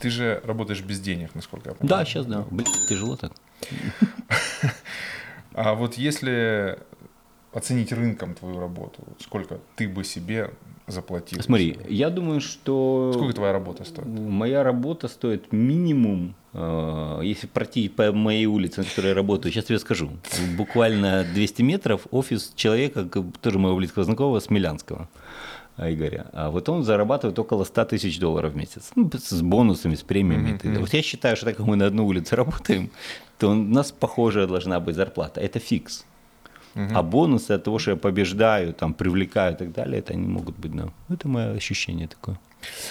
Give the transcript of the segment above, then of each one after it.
Ты же работаешь без денег, насколько я Да, понимаю. сейчас да. Блин, тяжело так. А вот если оценить рынком твою работу, сколько ты бы себе заплатил? Смотри, я думаю, что Сколько твоя работа стоит? моя работа стоит минимум, э, если пройти по моей улице, на которой я работаю, сейчас тебе скажу, буквально 200 метров офис человека, тоже моего близкого знакомого, Смелянского. А, Игоря. А вот он зарабатывает около 100 тысяч долларов в месяц. Ну, с бонусами, с премиями. далее. Вот я считаю, что так как мы на одну улицу работаем, то у нас похожая должна быть зарплата. Это фикс. А бонусы от того, что я побеждаю, там, привлекаю и так далее, это они могут быть, да. Это мое ощущение такое.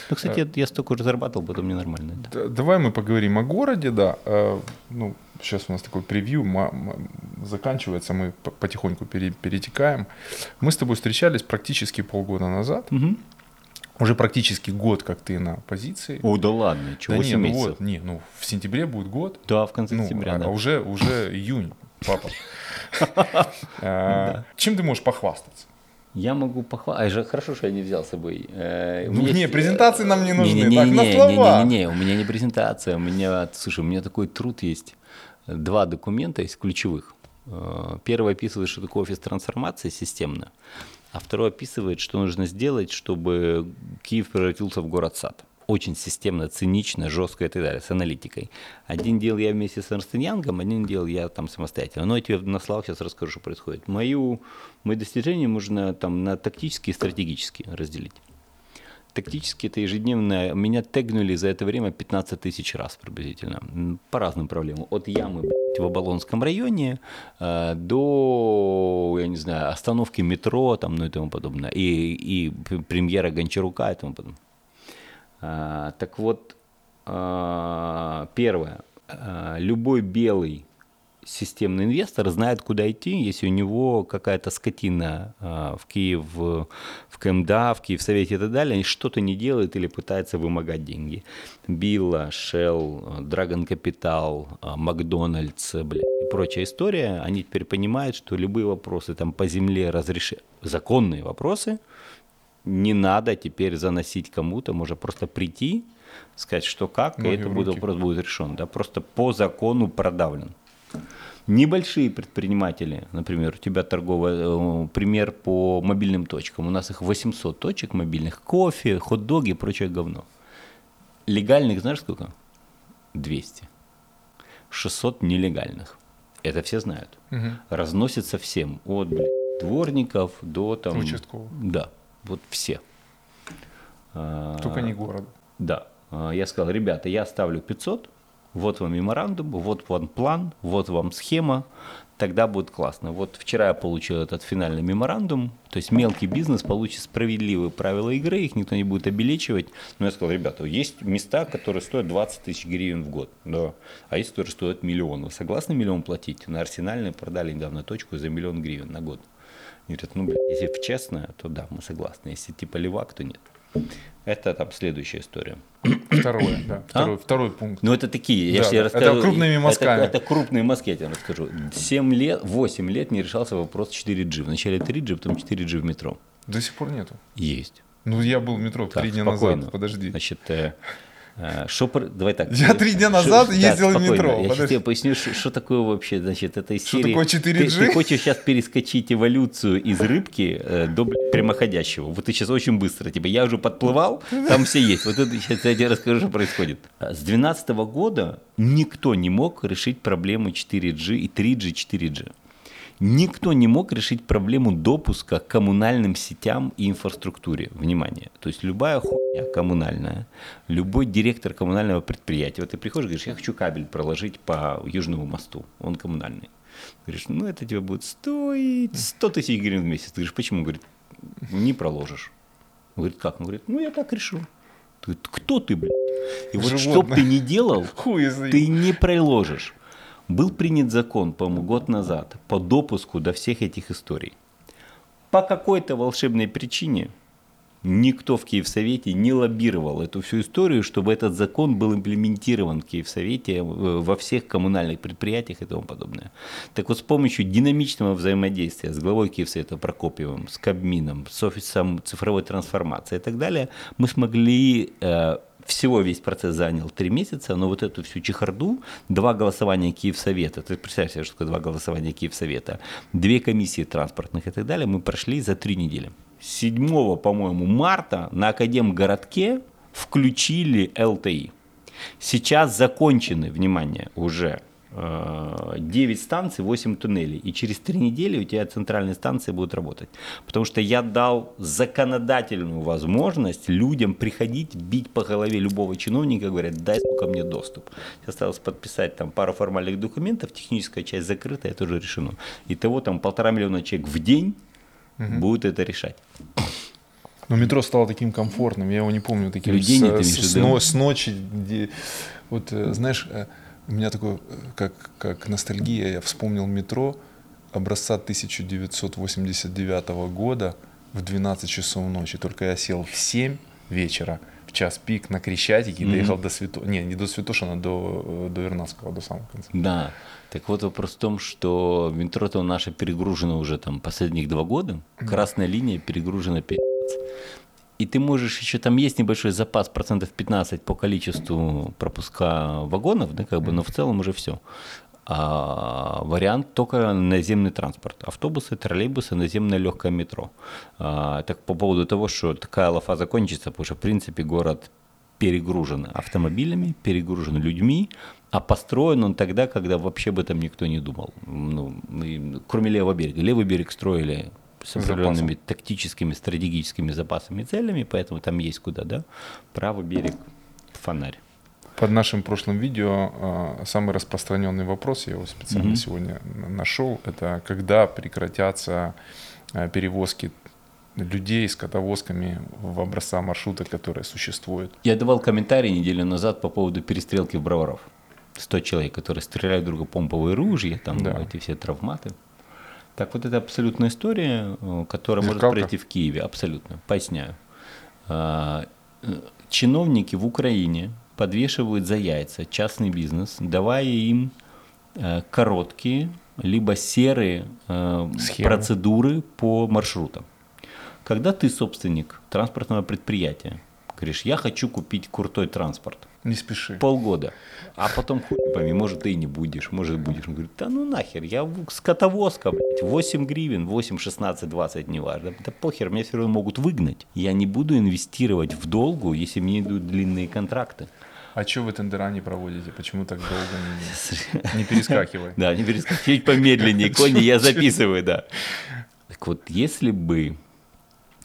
Ну, кстати, я, я столько уже зарабатывал, потом мне нормально. да. Давай мы поговорим о городе, да. Э, Ну, сейчас у нас такой превью, заканчивается, мы по- потихоньку пере- перетекаем. Мы с тобой встречались практически полгода назад. Мгм. Уже практически год, как ты на позиции. О, да ладно, что, да 8 не, ну месяцев? вот, не, ну в сентябре будет год. Да, в конце Ну, сентября, а, да. а уже, уже июнь, папа. Э, Чем ты можешь похвастаться? Я могу похвалить. А хорошо, что я не взял с собой. Э, Ну, не, презентации нам не нужны, Не-не-не, так, на слова. Не-не-не, у меня не презентация, у меня, слушай, у меня такой труд есть. Два документа есть ключевых. Э, Первый описывает, что такое офис трансформации системно, а второй описывает, что нужно сделать, чтобы Киев превратился в город-сад. Очень системно, цинично, жестко и так далее, с аналитикой. Один делал я вместе с Эрнст Янгом, один делал я там самостоятельно. Но я тебе на словах сейчас расскажу, что происходит. Мою, мои достижения можно там на тактические и стратегические разделить. Тактически это ежедневно. Меня тегнули за это время 15 тысяч раз приблизительно. По разным проблемам. От ямы блядь, в Оболонском районе э, до, я не знаю, остановки метро там, ну и тому подобное. И, и премьера Гончарука и тому подобное. А, так вот, а, первое. А, любой белый системный инвестор знает, куда идти, если у него какая-то скотина а, в Киев, в КМДА, в Киевсовете и так далее, и что-то не делает или пытается вымогать деньги. Билла, Shell, Dragon Capital, а, Макдональдс, блядь, и прочая история, они теперь понимают, что любые вопросы там по земле разрешить, законные вопросы, не надо теперь заносить кому-то, можно просто прийти, сказать, что как, Ноги и это будет, вопрос будет решен. Да? Просто по закону продавлен. Небольшие предприниматели, например, у тебя торговый э, пример по мобильным точкам. У нас их 800 точек мобильных. Кофе, хот-доги и прочее говно. Легальных знаешь сколько? 200. 600 нелегальных. Это все знают. Мгм. Разносится всем. От блядь, дворников до там... Участковых. Да, вот все. А, Только не город. да. А, Я сказал, ребята, я ставлю 500, вот вам меморандум, вот вам план, вот вам схема, тогда будет классно. Вот вчера я получил этот финальный меморандум, то есть мелкий бизнес получит справедливые правила игры, их никто не будет обелечивать. Но я сказал, ребята, есть места, которые стоят 20 тысяч гривен в год, да, а есть, которые стоят миллион. Вы согласны миллион платить? На Арсенальной продали недавно точку за миллион гривен на год. Они говорят, ну, блядь, если в честное, то да, мы согласны. Если типа левак, то нет. Это там следующая история. Второе, да. Второй, второй пункт. Ну, это такие, я Да, же тебе да, это расскажу. крупными Это- мазками. Это, крупные мазки, я тебе расскажу. 7 лет, 8 лет не решался вопрос 4G. Вначале 3G, потом 4G в метро. До сих пор нету. Есть. Ну, я был в метро Так, три дня спокойно. назад. Подожди. Значит, э, шо про- давай так. Я три дня назад ездил в спокойно. метро, Я сейчас подожди. тебе поясню, что, что такое вообще, значит, это из Что серии- такое Ты, 4G? ты хочешь сейчас перескочить эволюцию из рыбки э, до блядь, прямоходящего. Вот ты сейчас очень быстро. Типа, я уже подплывал, там все есть. Вот это сейчас я тебе расскажу, что происходит. С 2012 года никто не мог решить проблему 4G и 3G, 4G. Никто не мог решить проблему допуска к коммунальным сетям и инфраструктуре. Внимание. То есть любая хуйня коммунальная, любой директор коммунального предприятия, вот ты приходишь и говоришь, я хочу кабель проложить по Южному мосту, он коммунальный. Говоришь, ну это тебе будет стоить 100 тысяч гривен в месяц. Ты говоришь, почему? Говорит, не проложишь. Он говорит, как? Он говорит, ну я так решу. Ты говорит, кто ты, блядь? И вот что бы ты ни делал, ты не приложишь. Был принят закон, по-моему, год назад по допуску до всех этих историй. По какой-то волшебной причине Никто в Киевсовете не лоббировал эту всю историю, чтобы этот закон был имплементирован в Киевсовете э, во всех коммунальных предприятиях и тому подобное. Так вот, с помощью динамичного взаимодействия с главой Киевсовета Прокопьевым, с Кабмином, с офисом цифровой трансформации и так далее, мы смогли э, всего весь процесс занял три месяца, но вот эту всю чехарду, два голосования Киевсовета, ты представь себе, что такое два голосования Киевсовета, две комиссии транспортных и так далее, мы прошли за три недели. 7, по-моему, марта на Академгородке включили ЛТИ. Сейчас закончены, внимание, уже 9 э, станций, 8 туннелей. И через 3 недели у тебя центральные станции будут работать. Потому что я дал законодательную возможность людям приходить, бить по голове любого чиновника, говорят, дай, сука, мне доступ. Осталось подписать там пару формальных документов, техническая часть закрыта, это уже решено. И того там полтора миллиона человек в день угу. будут это решать. Но метро стало таким комфортным, я его не помню, таким Людей с, нет, с, с, с ночи, где, вот э, знаешь, э, у меня такое, как, как ностальгия, я вспомнил метро образца 1989 года в 12 часов ночи. Только я сел в 7 вечера, в час пик на Крещатике, mm-hmm. доехал до Свято... Не, не до Святошина, до, до Вернадского, до самого конца. Да. Так вот вопрос в том, что метро-то наше перегружено уже там последних два года. Красная линия перегружена 5 и ты можешь еще, там есть небольшой запас, процентов 15 по количеству пропуска вагонов, да, как бы, но в целом уже все. А, вариант только наземный транспорт. Автобусы, троллейбусы, наземное легкое метро. А, так по поводу того, что такая лафа закончится, потому что, в принципе, город перегружен автомобилями, перегружен людьми, а построен он тогда, когда вообще об этом никто не думал. Ну, кроме левого берега. Левый берег строили с определенными Запасом. тактическими, стратегическими запасами и целями, поэтому там есть куда, да? Правый берег, фонарь. Под нашим прошлым видео а, самый распространенный вопрос, я его специально mm-hmm. сегодня нашел, это когда прекратятся а, перевозки людей с котовозками в образца маршрута, которые существуют. Я давал комментарий неделю назад по поводу перестрелки в Броваров. 100 человек, которые стреляют друг друга помповые ружья, там да. эти все травматы. Так вот, это абсолютная история, э, которая Зеркалка. может произойти в Киеве. Абсолютно. Поясняю. А, э, чиновники в Украине подвешивают за яйца частный бизнес, давая им э, короткие, либо серые Схемы. процедуры по маршрутам. Когда ты собственник транспортного предприятия, говоришь, я хочу купить крутой транспорт, не спеши. Полгода. А потом хуй пойми, может ты и не будешь, может будешь. Он говорит, да ну нахер, я скотовозка, блядь, 8 гривен, 8, 16, 20, неважно. Да похер, меня все равно могут выгнать. Я не буду инвестировать в долгу, если мне идут длинные контракты. А что вы тендера не проводите? Почему так долго не, не перескакивай? Да, не перескакивай, чуть помедленнее, кони, я записываю, да. Так вот, если бы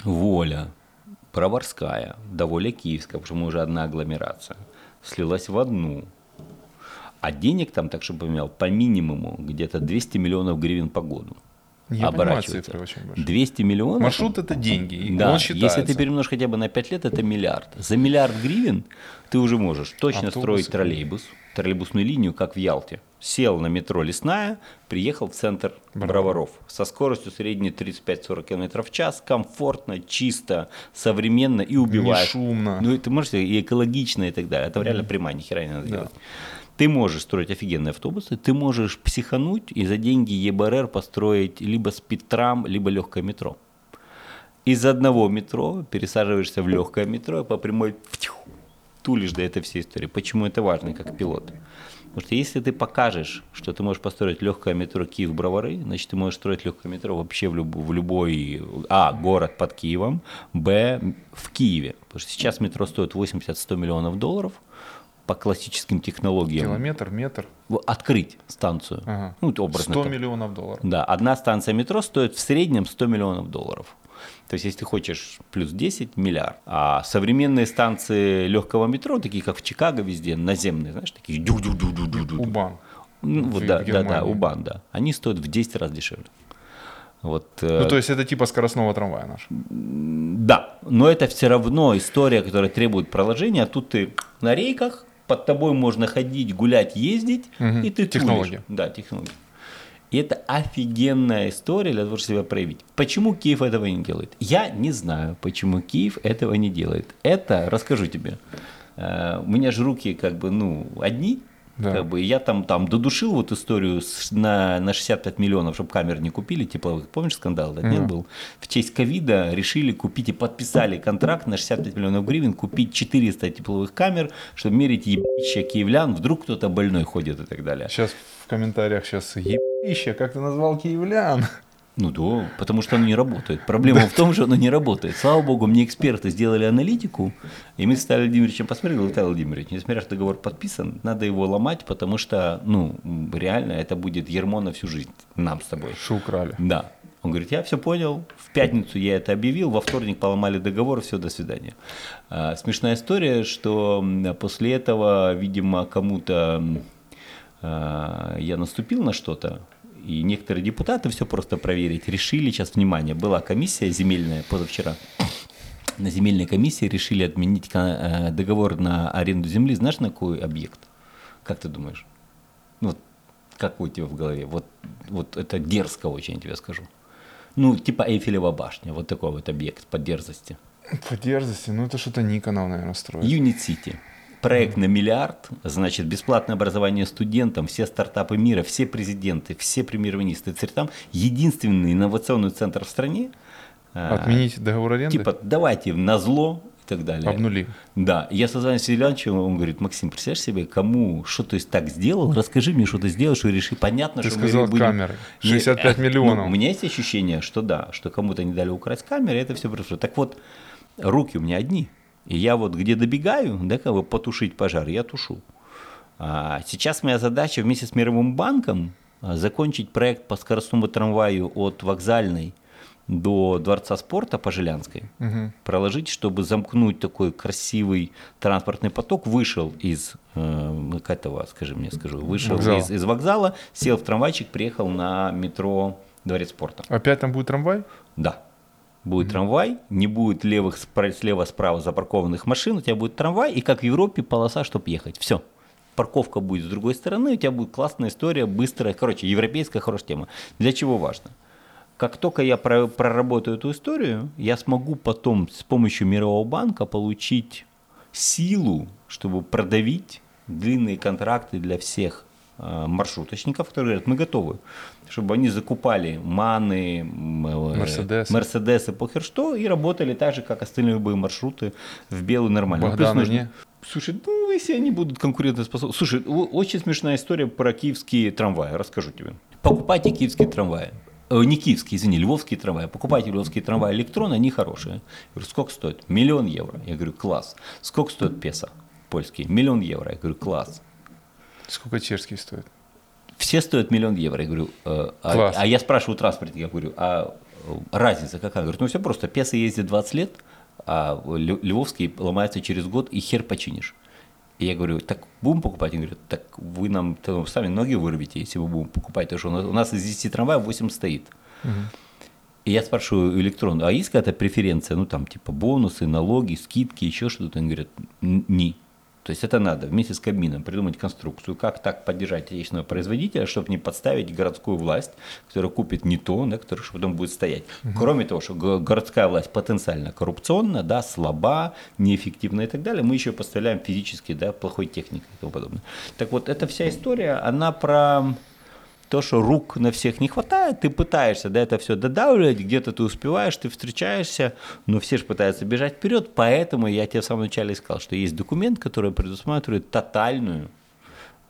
воля Проварская, да воля Киевская, потому что мы уже одна агломерация – слилась в одну. А денег там, так чтобы поменял, по минимуму где-то 200 миллионов гривен по году. Я оборачивается. Цифры очень 200 миллионов. Маршрут это деньги. Да, если ты перемножишь хотя бы на 5 лет, это миллиард. За миллиард гривен ты уже можешь точно Автобусы. строить троллейбус, троллейбусную линию, как в Ялте. Сел на метро Лесная, приехал в центр Броваров со скоростью средней 35-40 км в час, комфортно, чисто, современно и убивает. Не шумно. Ну, ты можешь и экологично и так далее. Это реально прямая, ни хера не надо да. делать. Ты можешь строить офигенные автобусы, ты можешь психануть и за деньги ЕБРР построить либо спидтрам, либо легкое метро. Из одного метро пересаживаешься в легкое метро и по прямой тулишь до этой всей истории. Почему это важно, как пилот? Потому что если ты покажешь, что ты можешь построить легкое метро Киев-Бровары, значит, ты можешь строить легкое метро вообще в, люб, в любой, а, город под Киевом, б, в Киеве. Потому что сейчас метро стоит 80-100 миллионов долларов по классическим технологиям. Километр, метр. Открыть станцию. Ага. Ну, образно 100 так. миллионов долларов. Да, одна станция метро стоит в среднем 100 миллионов долларов. То есть, если ты хочешь плюс 10 миллиард, а современные станции легкого метро, такие как в Чикаго везде, наземные, знаешь, такие дю дю дю дю дю Убан. Ну, вот, да, да, да, Убан, да. Они стоят в 10 раз дешевле. Вот, э, ну, то есть это типа скоростного трамвая наш. Да, но это все равно история, которая требует проложения. А тут ты на рейках, под тобой можно ходить, гулять, ездить, угу. и ты Технология. Да, технология. И это офигенная история для того, чтобы себя проявить. Почему Киев этого не делает? Я не знаю, почему Киев этого не делает. Это расскажу тебе. Э, у меня же руки как бы, ну, одни, да. Как бы я там, там додушил вот историю с, на, на 65 миллионов, чтобы камер не купили тепловых. Помнишь скандал? Да, mm. нет был? В честь ковида решили купить и подписали контракт на 65 миллионов гривен купить 400 тепловых камер, чтобы мерить ебище киевлян. Вдруг кто-то больной ходит и так далее. Сейчас в комментариях сейчас ебище, как ты назвал киевлян? Ну да, потому что оно не работает. Проблема в том, что оно не работает. Слава богу, мне эксперты сделали аналитику, и мы с Виталием Владимировичем посмотрели, Виталий Владимирович, несмотря что договор подписан, надо его ломать, потому что, ну, реально, это будет ермо на всю жизнь нам с тобой. Что украли. Да. Он говорит, я все понял, в пятницу я это объявил, во вторник поломали договор, все, до свидания. А, смешная история, что после этого, видимо, кому-то а, я наступил на что-то, и некоторые депутаты все просто проверить решили, сейчас, внимание, была комиссия земельная позавчера, на земельной комиссии решили отменить э, договор на аренду земли. Знаешь, на какой объект? Как ты думаешь? Ну, вот, как у тебя в голове? Вот, вот это дерзко очень, я тебе скажу. Ну, типа Эйфелева башня, вот такой вот объект по дерзости. По дерзости? Ну, это что-то Никонов, наверное, строит. Юнит Сити проект на миллиард, значит, бесплатное образование студентам, все стартапы мира, все президенты, все премьер-министры, там единственный инновационный центр в стране. А, Отменить договор аренды? Типа, давайте на зло и так далее. Обнули. Да. Я созвонился с Ильянчевым, он говорит, Максим, представляешь себе, кому, что то есть так сделал, расскажи мне, что ты сделал, что реши. Понятно, ты что сказал мы будем... камеры, 65 Не, миллионов. Ну, у меня есть ощущение, что да, что кому-то не дали украсть камеры, это все прошло. Так вот, руки у меня одни – и я вот где добегаю, да, как бы потушить пожар, я тушу. А сейчас моя задача вместе с Мировым банком а, закончить проект по скоростному трамваю от вокзальной до Дворца спорта по Жилянской, угу. проложить, чтобы замкнуть такой красивый транспортный поток, вышел из э, этого, скажи мне, скажу, вышел Вокзал. из, из вокзала, сел в трамвайчик, приехал на метро Дворец спорта. Опять там будет трамвай? Да будет трамвай, не будет левых слева справа запаркованных машин, у тебя будет трамвай, и как в Европе полоса, чтобы ехать. Все. Парковка будет с другой стороны, у тебя будет классная история, быстрая, короче, европейская хорошая тема. Для чего важно? Как только я проработаю эту историю, я смогу потом с помощью Мирового банка получить силу, чтобы продавить длинные контракты для всех маршруточников, которые говорят, мы готовы, чтобы они закупали маны, э, Мерседесы, Мерседесы похер что, и работали так же, как остальные любые маршруты в белую нормально. Богдан, нужно... не? Слушай, ну если они будут конкурентоспособны. Слушай, очень смешная история про киевские трамваи, расскажу тебе. Покупайте киевские трамваи. Э, не киевские, извини, львовские трамваи. Покупайте львовские трамваи электрон, они хорошие. Я говорю, сколько стоит? Миллион евро. Я говорю, класс. Сколько стоит песо польский? Миллион евро. Я говорю, класс. Сколько чешский стоит? Все стоят миллион евро. Я говорю, э, а, а я спрашиваю транспорт, я говорю, а э, разница какая? Говорит, ну все просто, песо ездит 20 лет, а львовский ломается через год, и хер починишь. И я говорю, так будем покупать? Они говорят, так вы нам сами ноги вырвете, если мы будем покупать, потому что у нас из 10 трамваев 8 стоит. Угу. И я спрашиваю электрон, а есть какая-то преференция, ну там типа бонусы, налоги, скидки, еще что-то? Они говорят, не. То есть это надо вместе с Кабмином придумать конструкцию, как так поддержать отечественного производителя, чтобы не подставить городскую власть, которая купит не то, да, которая потом будет стоять. Угу. Кроме того, что городская власть потенциально коррупционна, да, слаба, неэффективна и так далее, мы еще поставляем физически да, плохой техникой и тому подобное. Так вот, эта вся история, она про то, что рук на всех не хватает, ты пытаешься да, это все додавливать, где-то ты успеваешь, ты встречаешься, но все же пытаются бежать вперед, поэтому я тебе в самом начале сказал, что есть документ, который предусматривает тотальную...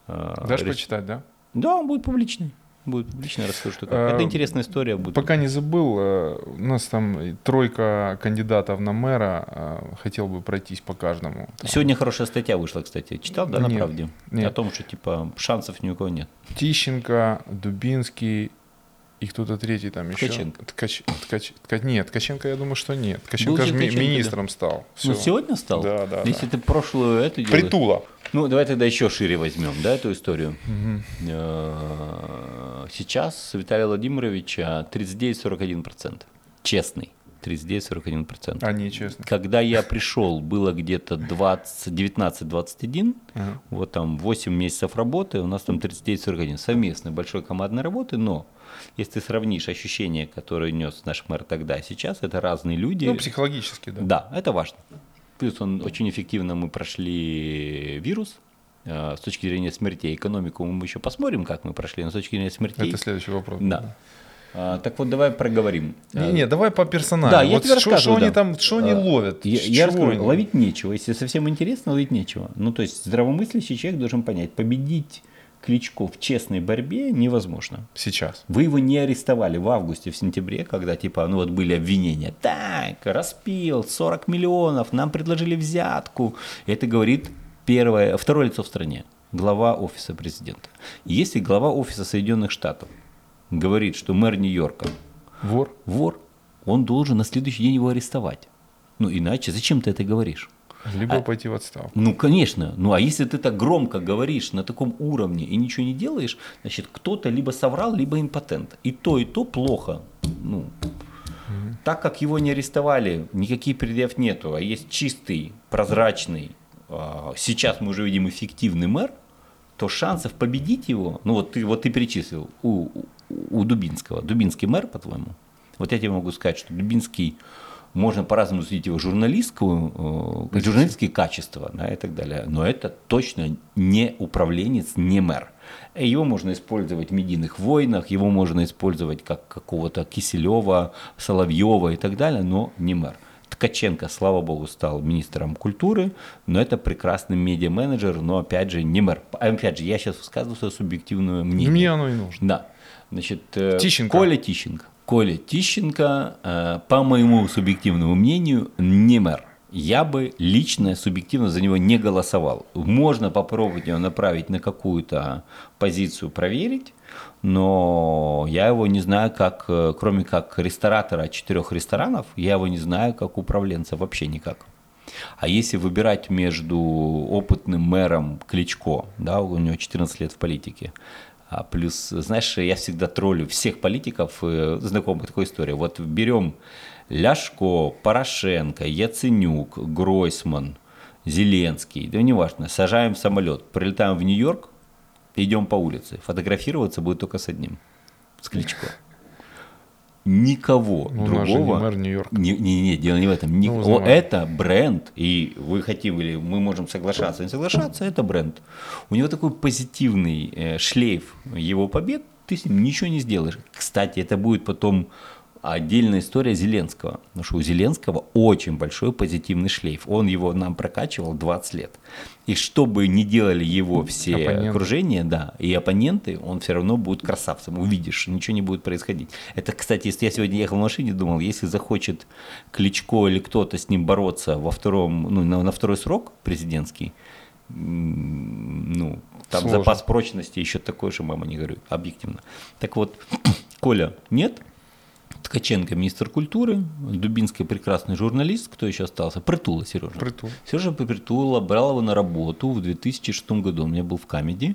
Э, Дашь рес... почитать, да? Да, он будет публичный будет публично расскажу, что. Это э, интересная история будет. Пока не забыл, э, у нас там тройка кандидатов на мэра, э, хотел бы пройтись по каждому. Сегодня хорошая статья вышла, кстати. Читал, да, на нет, правде? Нет. О том, что типа шансов ни у кого нет. Тищенко, Дубинский, и кто-то третий там еще. Ткаченко. Ткач, ткач, ткач, нет, Ткаченко, я думаю, что нет. Ткаченко же ми- министром да. стал. Все. Ну, сегодня стал? Да, да. Если да. ты прошлую эту делаешь... Притула. Ну, давай тогда еще шире возьмем, да, эту историю. Угу. Сейчас Виталия Владимировича 39-41%. Честный. 39-41%. А, не, честно. Когда я пришел, было где-то 19-21, ага. вот там 8 месяцев работы, у нас там 39-41. Совместной большой командной работы, но если ты сравнишь ощущения, которые нес наш мэр тогда и сейчас, это разные люди. Ну, психологически, да. Да, это важно. Плюс он очень эффективно мы прошли вирус, э, с точки зрения смертей. Экономику мы еще посмотрим, как мы прошли, но с точки зрения смертей... Это следующий вопрос. Да. А, так вот, давай проговорим. Не, не, давай по персонажу. Да, я вот тебе расскажу. Что да. они там, что они а, ловят? Я, я расскажу, они... ловить нечего. Если совсем интересно, ловить нечего. Ну, то есть здравомыслящий человек должен понять, победить Кличко в честной борьбе невозможно. Сейчас. Вы его не арестовали в августе, в сентябре, когда типа, ну вот были обвинения. Так, распил 40 миллионов, нам предложили взятку. Это говорит первое, второе лицо в стране, глава офиса президента. Если глава офиса Соединенных Штатов говорит, что мэр Нью-Йорка вор, вор, он должен на следующий день его арестовать. Ну иначе зачем ты это говоришь? Либо а, пойти в отставку. Ну, конечно. Ну, а если ты так громко говоришь на таком уровне и ничего не делаешь, значит, кто-то либо соврал, либо импотент. И то, и то плохо. Ну, угу. Так как его не арестовали, никаких предъяв нету, а есть чистый, прозрачный, а, сейчас мы уже видим эффективный мэр, то шансов победить его, ну вот ты, вот ты перечислил, у, у Дубинского, Дубинский мэр, по-твоему, вот я тебе могу сказать, что Дубинский можно по-разному судить его журналистскую, э, журналистские качества да, и так далее, но это точно не управленец, не мэр. Его можно использовать в медийных войнах, его можно использовать как какого-то Киселева, Соловьева и так далее, но не мэр. Ткаченко, слава богу, стал министром культуры, но это прекрасный медиа-менеджер, но опять же не мэр. Опять же, я сейчас высказываю свое субъективное мнение. Мне оно и нужно. Да. Значит, э, Тищенко. Коля Тищенко. Коля Тищенко, э, по моему субъективному мнению, не мэр. Я бы лично, субъективно за него не голосовал. Можно попробовать его направить на какую-то позицию, проверить, но я его не знаю как, э, кроме как ресторатора четырех ресторанов, я его не знаю как управленца вообще никак. А если выбирать между опытным мэром Кличко, да, у него 14 лет в политике, а плюс, знаешь, я всегда троллю всех политиков, э, знакомых такой истории. Вот берем Ляшко, Порошенко, Яценюк, Гройсман, Зеленский, да неважно, сажаем в самолет, прилетаем в Нью-Йорк, идем по улице. Фотографироваться будет только с одним, с Кличко никого ну, другого. мэр Нью-Йорка. Не, не, не, дело не в этом. Ник... Ну, это бренд, и вы хотим или мы можем соглашаться, не соглашаться, это бренд. У него такой позитивный э, шлейф его побед, ты с ним ничего не сделаешь. Кстати, это будет потом отдельная история Зеленского. Потому что у Зеленского очень большой позитивный шлейф. Он его нам прокачивал 20 лет. И что бы ни делали его все оппоненты. окружения, да, и оппоненты, он все равно будет красавцем. Увидишь, ничего не будет происходить. Это, кстати, если я сегодня ехал в машине, думал, если захочет Кличко или кто-то с ним бороться во втором, ну, на, на второй срок президентский, ну, там Сложно. запас прочности еще такой же, мама не говорю, объективно. Так вот, Коля, нет, Ткаченко, министр культуры, Дубинский прекрасный журналист, кто еще остался? Притула, Сережа. Притула. Сережа Притула брал его на работу в 2006 году, у меня был в Камеди,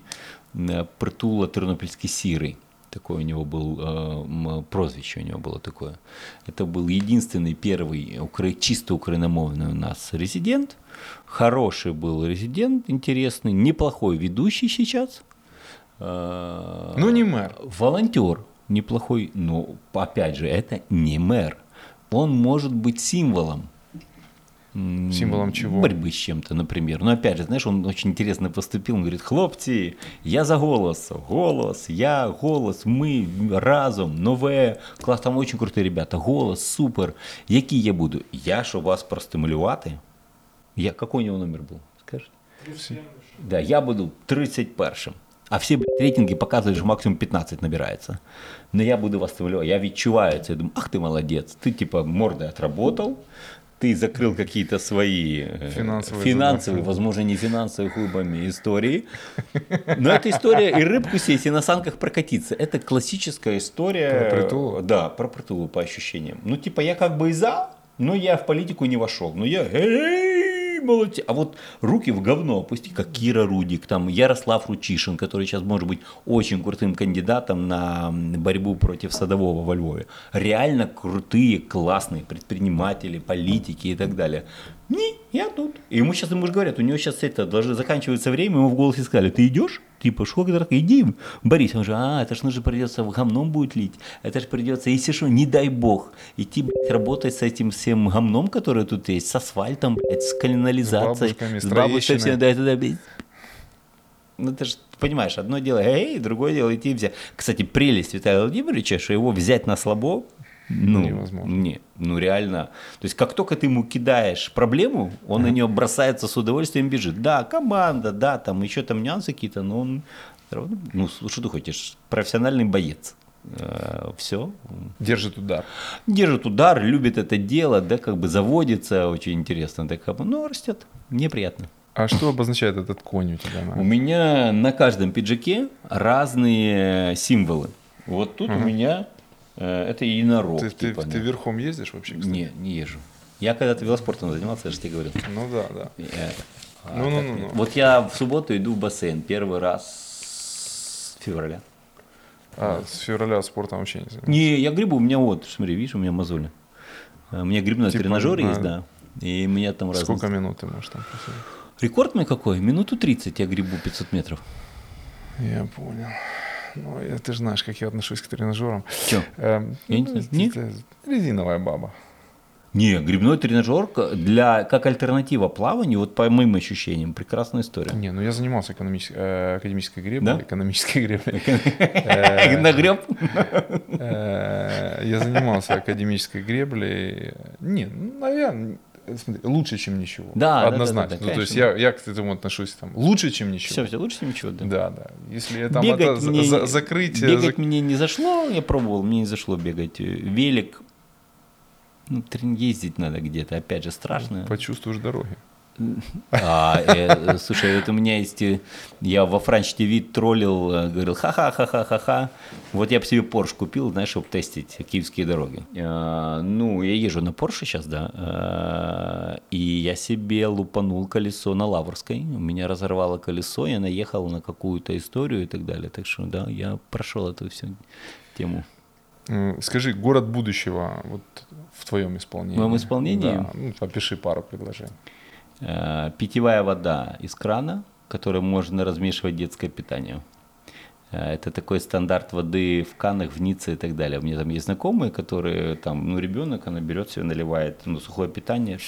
э, Притула Тернопольский Сирый. Такое у него был, э, прозвище у него было такое. Это был единственный первый укра... чисто украиномовный у нас резидент. Хороший был резидент, интересный, неплохой ведущий сейчас. Э, ну, не мэр. Волонтер неплохой, но опять же, это не мэр. Он может быть символом. Символом чего? Борьбы с чем-то, например. Но опять же, знаешь, он очень интересно поступил. Он говорит, хлопцы, я за голос. Голос, я, голос, мы, разум, нове. Класс, там очень крутые ребята. Голос, супер. Який я буду? Я, щоб вас простимулювати. Я, какой у него номер был? Скажешь? Да, я буду 31-м. А все блядь, рейтинги показывают, что максимум 15 набирается. Но я буду восставлю, я відчуваю это, я думаю, ах ты молодец, ты типа мордой отработал, ты закрыл какие-то свои э, финансовые, финансовые возможно, не финансовые хлыбами истории. Но эта история и рыбку сесть, и на санках прокатиться. Это классическая история. Про притулу? Да, про притулу по ощущениям. Ну, типа, я как бы и за, но я в политику не вошел. Но я молодцы. А вот руки в говно опусти, как Кира Рудик, там Ярослав Ручишин, который сейчас может быть очень крутым кандидатом на борьбу против Садового во Львове. Реально крутые, классные предприниматели, политики и так далее. Не, я тут. И ему сейчас, ему же говорят, у него сейчас это, даже заканчивается время, ему в голосе сказали, ты идешь? Типа, что так, иди, Борис. Он же, а, это ж нужно придется в гамном будет лить. Это ж придется, если что, не дай бог, идти, блядь, работать с этим всем гамном, который тут есть, с асфальтом, блядь, с канализацией, с, с бабушками, да, это, да, блядь. Ну, ты же понимаешь, одно дело, эй, другое дело идти взять. Кстати, прелесть Виталия Владимировича, что его взять на слабо, ну, невозможно. Не, ну реально. То есть как только ты ему кидаешь проблему, он mm-hmm. на нее бросается с удовольствием бежит. Да, команда, да, там еще там нюансы какие-то, но он, ну что ты хочешь, профессиональный боец. Э, Все. Держит удар. Держит удар, любит это дело, да, как бы заводится, очень интересно, да, как бы, ну, растет. Мне приятно. А что обозначает этот конь у тебя? У меня на каждом пиджаке разные символы. Вот тут угу. у меня это единорог. Ты, типа, ты, ты верхом ездишь вообще? Кстати? Не, не езжу. Я когда-то велоспортом занимался, я же тебе говорил. Ну да, да. Я, а, ну, ну, ну, ну. Вот я в субботу иду в бассейн первый раз с февраля. А, с февраля спортом вообще не занимался? Не, я грибу, у меня вот, смотри, видишь, у меня мозоли. У меня грибной типа, тренажер есть, да. И меня там разные... Сколько минут ты можешь там посидеть? Рекорд мой какой? Минуту 30 я грибу 500 метров. Я понял. Ну, я, ты же знаешь, как я отношусь к тренажерам. Че? Эм, я ну, не знаю. Резиновая баба. Не, грибной тренажер для, как альтернатива плаванию, вот по моим ощущениям, прекрасная история. Не, ну я занимался экономической, э, академической греблей. Да? Экономической греблей. Нагреб? Э, я занимался академической греблей. Не, ну, наверное, смотри, лучше, чем ничего. Да, однозначно. Да, да, да, ну, то есть я, я к этому отношусь там лучше, чем ничего. Все, все лучше, чем ничего, да. Да, да. Если там бегать это мне, за, закрыть. Бегать зак... мне не зашло, я пробовал, мне не зашло бегать. Велик, ну, ездить надо где-то, опять же, страшно. Почувствуешь дороги. А, э, слушай, это у меня есть, э, я во Франч ТВ троллил, э, говорил, ха-ха-ха-ха-ха-ха, вот я бы себе Порш купил, знаешь, чтобы тестить киевские дороги. Э, ну, я езжу на Порше сейчас, да, э, и я себе лупанул колесо на Лаврской, у меня разорвало колесо, я наехал на какую-то историю и так далее, так что, да, я прошел эту всю тему. Скажи, город будущего вот в твоем исполнении. В моем исполнении? Да, ну, опиши пару предложений. Э, питьевая вода из крана, которой можно размешивать детское питание. Э, это такой стандарт воды в канах, в Ницце и так далее. У меня там есть знакомые, которые там, ну, ребенок, она берет себе, наливает ну, сухое питание,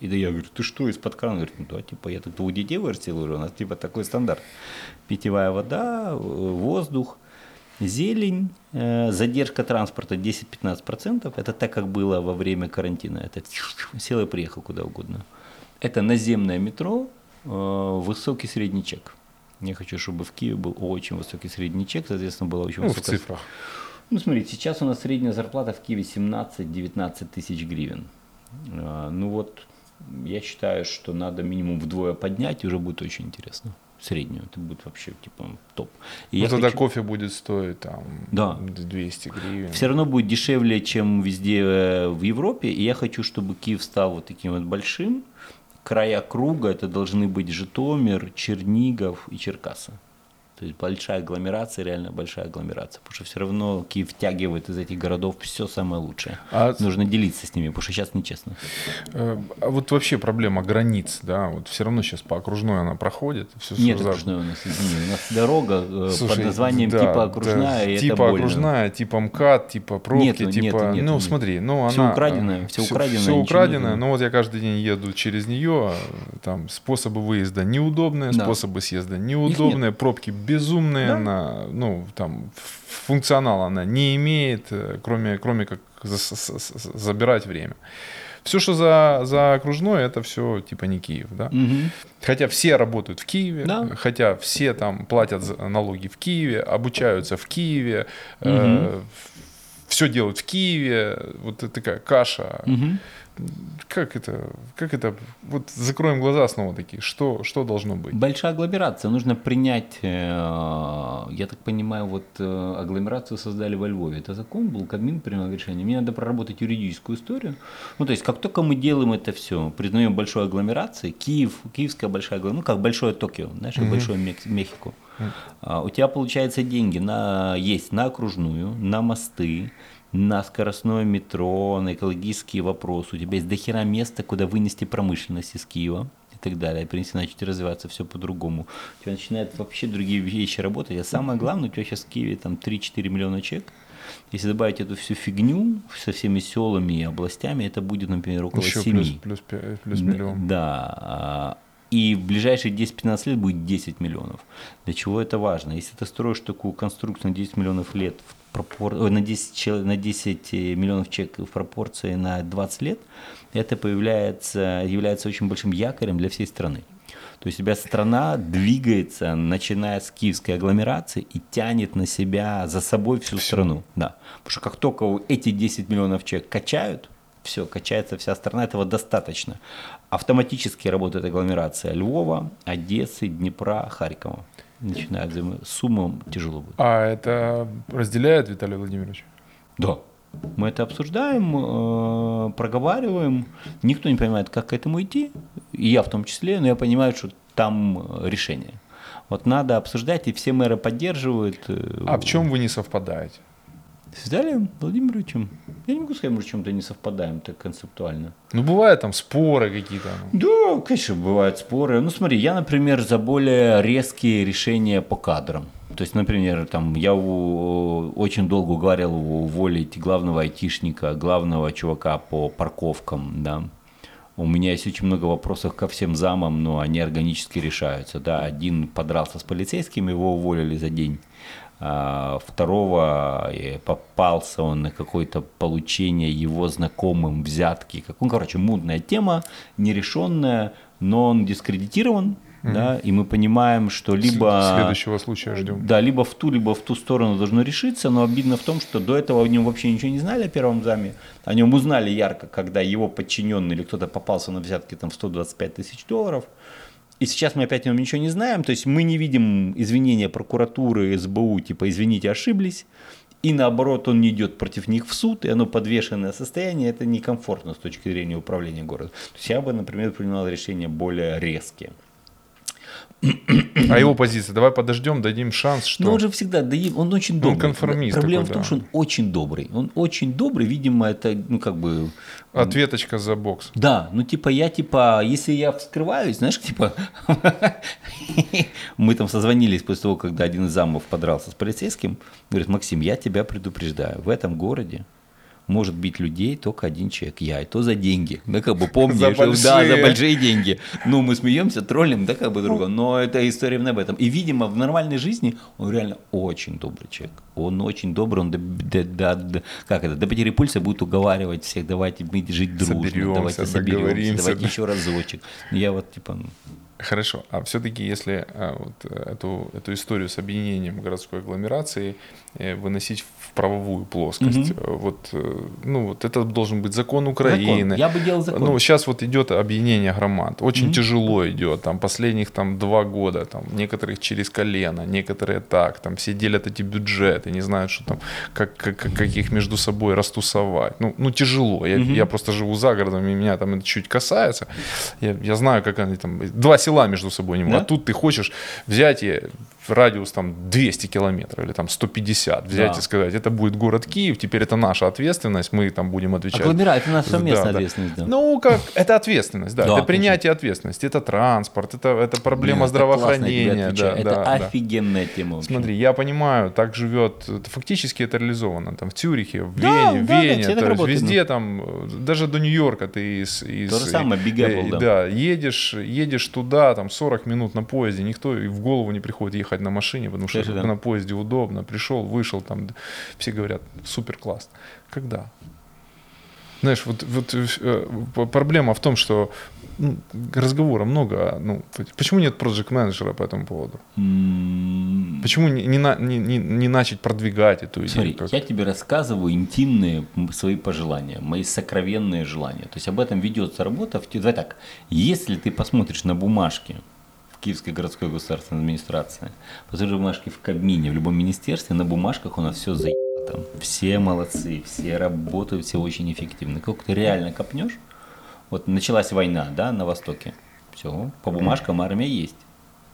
и да я говорю, ты что, из-под крана? Говорит, ну да, типа, я тут у детей вырастил уже, у нас типа такой стандарт. Питьевая вода, воздух, зелень, э, задержка транспорта 10-15%, это так, как было во время карантина, это сел и приехал куда угодно. Это наземное метро, э, высокий средний чек. Я хочу, чтобы в Киеве был очень высокий средний чек, соответственно, было очень ну, высокая... в цифрах. Ну, смотрите, сейчас у нас средняя зарплата в Киеве 17-19 тысяч гривен. Э, ну вот, я считаю, что надо минимум вдвое поднять, и уже будет очень интересно. Среднюю, это будет вообще типа топ. И ну тогда хочу... кофе будет стоить там да. 200 гривен. Все равно будет дешевле, чем везде э, в Европе. И я хочу, чтобы Киев стал вот таким вот большим, края круга это должны быть Житомир, Чернигов и Черкасы. То есть большая агломерация, реально большая агломерация. Потому что все равно Киев втягивает из этих городов все самое лучшее. А... Нужно делиться с ними, потому что сейчас нечестно. Э, а вот вообще проблема границ, да, вот все равно сейчас по окружной она проходит. Все Нет сразу... окружной у нас, извини, у нас дорога э, Слушай, под названием да, типа окружная, да, и типа это больно. окружная, типа МКАД, типа пробки, нету, типа, нету, нету, ну нету. смотри, ну все она... Украденное, все, все украденное. Все украденное, но вот я каждый день еду через нее, там способы выезда неудобные, да. способы съезда неудобные, пробки безумные, да она, ну, там, функционала она не имеет, э, кроме, кроме как забирать время. Все, что за, за окружной, это все типа не Киев, да. Угу. Хотя все работают в Киеве, да. хотя все там платят налоги в Киеве, обучаются в Киеве, угу. э, все делают в Киеве, вот это такая каша. Угу. Как это, как это, вот закроем глаза снова такие, что, что должно быть? Большая агломерация, нужно принять, э, я так понимаю, вот э, агломерацию создали во Львове, это закон был, Кабмин принял решение, мне надо проработать юридическую историю, ну то есть как только мы делаем это все, признаем большой агломерацией, Киев, киевская большая агломерация, ну как большое Токио, знаешь, угу. большое Мехико, угу. у тебя получается деньги на, есть на окружную, на мосты, на скоростное метро, на экологические вопросы. У тебя есть дохера места, куда вынести промышленность из Киева и так далее. И, в принципе, начать развиваться все по-другому. У тебя начинают вообще другие вещи работать. А самое главное, у тебя сейчас в Киеве там 3-4 миллиона человек. Если добавить эту всю фигню со всеми селами и областями, это будет, например, около Еще 7. Плюс, плюс, плюс миллион. Да. А, и в ближайшие 10-15 лет будет 10 миллионов. Для чего это важно? Если ты строишь такую конструкцию на 10 миллионов лет в пропор... на, 10, на 10 миллионов человек в пропорции на 20 лет, это появляется, является очень большим якорем для всей страны. То есть у тебя страна двигается, начиная с киевской агломерации, и тянет на себя за собой всю все. страну. Да. Потому что как только эти 10 миллионов человек качают, все, качается вся страна, этого достаточно. Автоматически работает агломерация Львова, Одессы, Днепра, Харькова начинают взаимо... с умом тяжело будет. А это разделяет Виталий Владимирович? Да. Мы это обсуждаем, э, проговариваем. Никто не понимает, как к этому идти. И я в том числе, но я понимаю, что там э, решение. Вот надо обсуждать, и все мэры поддерживают. Э, а в чем вы не совпадаете? С Виталием Владимировичем. Я не могу сказать, может, в чем-то не совпадаем так концептуально. Ну, бывают там споры какие-то. Да, конечно, бывают споры. Ну, смотри, я, например, за более резкие решения по кадрам. То есть, например, там, я очень долго уговаривал уволить главного айтишника, главного чувака по парковкам, да. У меня есть очень много вопросов ко всем замам, но они органически решаются. Да. Один подрался с полицейским, его уволили за день. А, второго попался он на какое-то получение его знакомым взятки. Как, ну, короче, мудная тема, нерешенная, но он дискредитирован, mm-hmm. да, и мы понимаем, что либо... Следующего случая ждем. Да, либо в ту, либо в ту сторону должно решиться, но обидно в том, что до этого о нем вообще ничего не знали о первом заме, о нем узнали ярко, когда его подчиненный или кто-то попался на взятки там в 125 тысяч долларов, и сейчас мы опять о нем ничего не знаем, то есть мы не видим извинения прокуратуры, СБУ, типа «извините, ошиблись», и наоборот он не идет против них в суд, и оно подвешенное состояние, это некомфортно с точки зрения управления городом. То есть я бы, например, принимал решения более резкие. А его позиция, давай подождем, дадим шанс, что... Ну, он же всегда дадим, он очень добрый. Он конформист Проблема такой, в том, да. что он очень добрый. Он очень добрый, видимо, это, ну, как бы... Ответочка за бокс. Да, ну, типа, я, типа, если я вскрываюсь, знаешь, типа... Мы там созвонились после того, когда один из замов подрался с полицейским. Говорит, Максим, я тебя предупреждаю, в этом городе может быть людей только один человек, я, и то за деньги. Да, как бы помнишь, за большие. да, за большие деньги. Ну, мы смеемся, троллим, да, как бы друга, но это история именно об этом. И, видимо, в нормальной жизни он реально очень добрый человек. Он очень добрый, он до, до, до, до, как это, до потери пульса будет уговаривать всех, давайте мы жить дружно, соберемся, давайте соберемся, давайте еще разочек. Я вот, типа, Хорошо, а все-таки если а, вот, эту, эту историю с объединением городской агломерации э, выносить правовую плоскость, угу. вот, э, ну, вот это должен быть закон Украины. Закон. Я бы делал закон. Ну, сейчас вот идет объединение громад, очень угу. тяжело идет, там последних там два года, там некоторых через колено, некоторые так, там все делят эти бюджеты, не знают, что там, как, как, как их между собой растусовать. Ну, ну тяжело, я, угу. я просто живу за городом, и меня там это чуть касается, я, я знаю, как они там, два села между собой не могут. Да? А тут ты хочешь взять и радиус там 200 километров или там 150 взять да. и сказать, это будет город Киев, теперь это наша ответственность, мы там будем отвечать. Агломерат, это наша совместная да, ответственность. Да. Ну, как, это ответственность, да, да это принятие ответственности, это транспорт, это, это проблема Нет, здравоохранения. Это, да, это да, офигенная да. тема. Вообще. Смотри, я понимаю, так живет, фактически это реализовано там в Цюрихе, в да, Вене, да, Вене, да, то есть везде ну. там, даже до Нью-Йорка ты из... из То же самое, Big Apple, э, да. Да, едешь, едешь туда, там 40 минут на поезде, никто и в голову не приходит ехать на машине, потому что да. на поезде удобно, пришел, вышел, там все говорят, супер класс. Когда? Знаешь, вот, вот э, проблема в том, что ну, разговора много. Ну, почему нет проект менеджера по этому поводу? Mm, Почему не, не, не, не начать продвигать эту идею? Смотри, как? я тебе рассказываю интимные свои пожелания, мои сокровенные желания. То есть об этом ведется работа. Давай так, если ты посмотришь на бумажки Киевской городской государственной администрации, посмотришь бумажки в Кабмине, в любом министерстве, на бумажках у нас все за там. Все молодцы, все работают, все очень эффективны. Как ты реально копнешь, вот началась война, да, на Востоке, все, по бумажкам армия есть,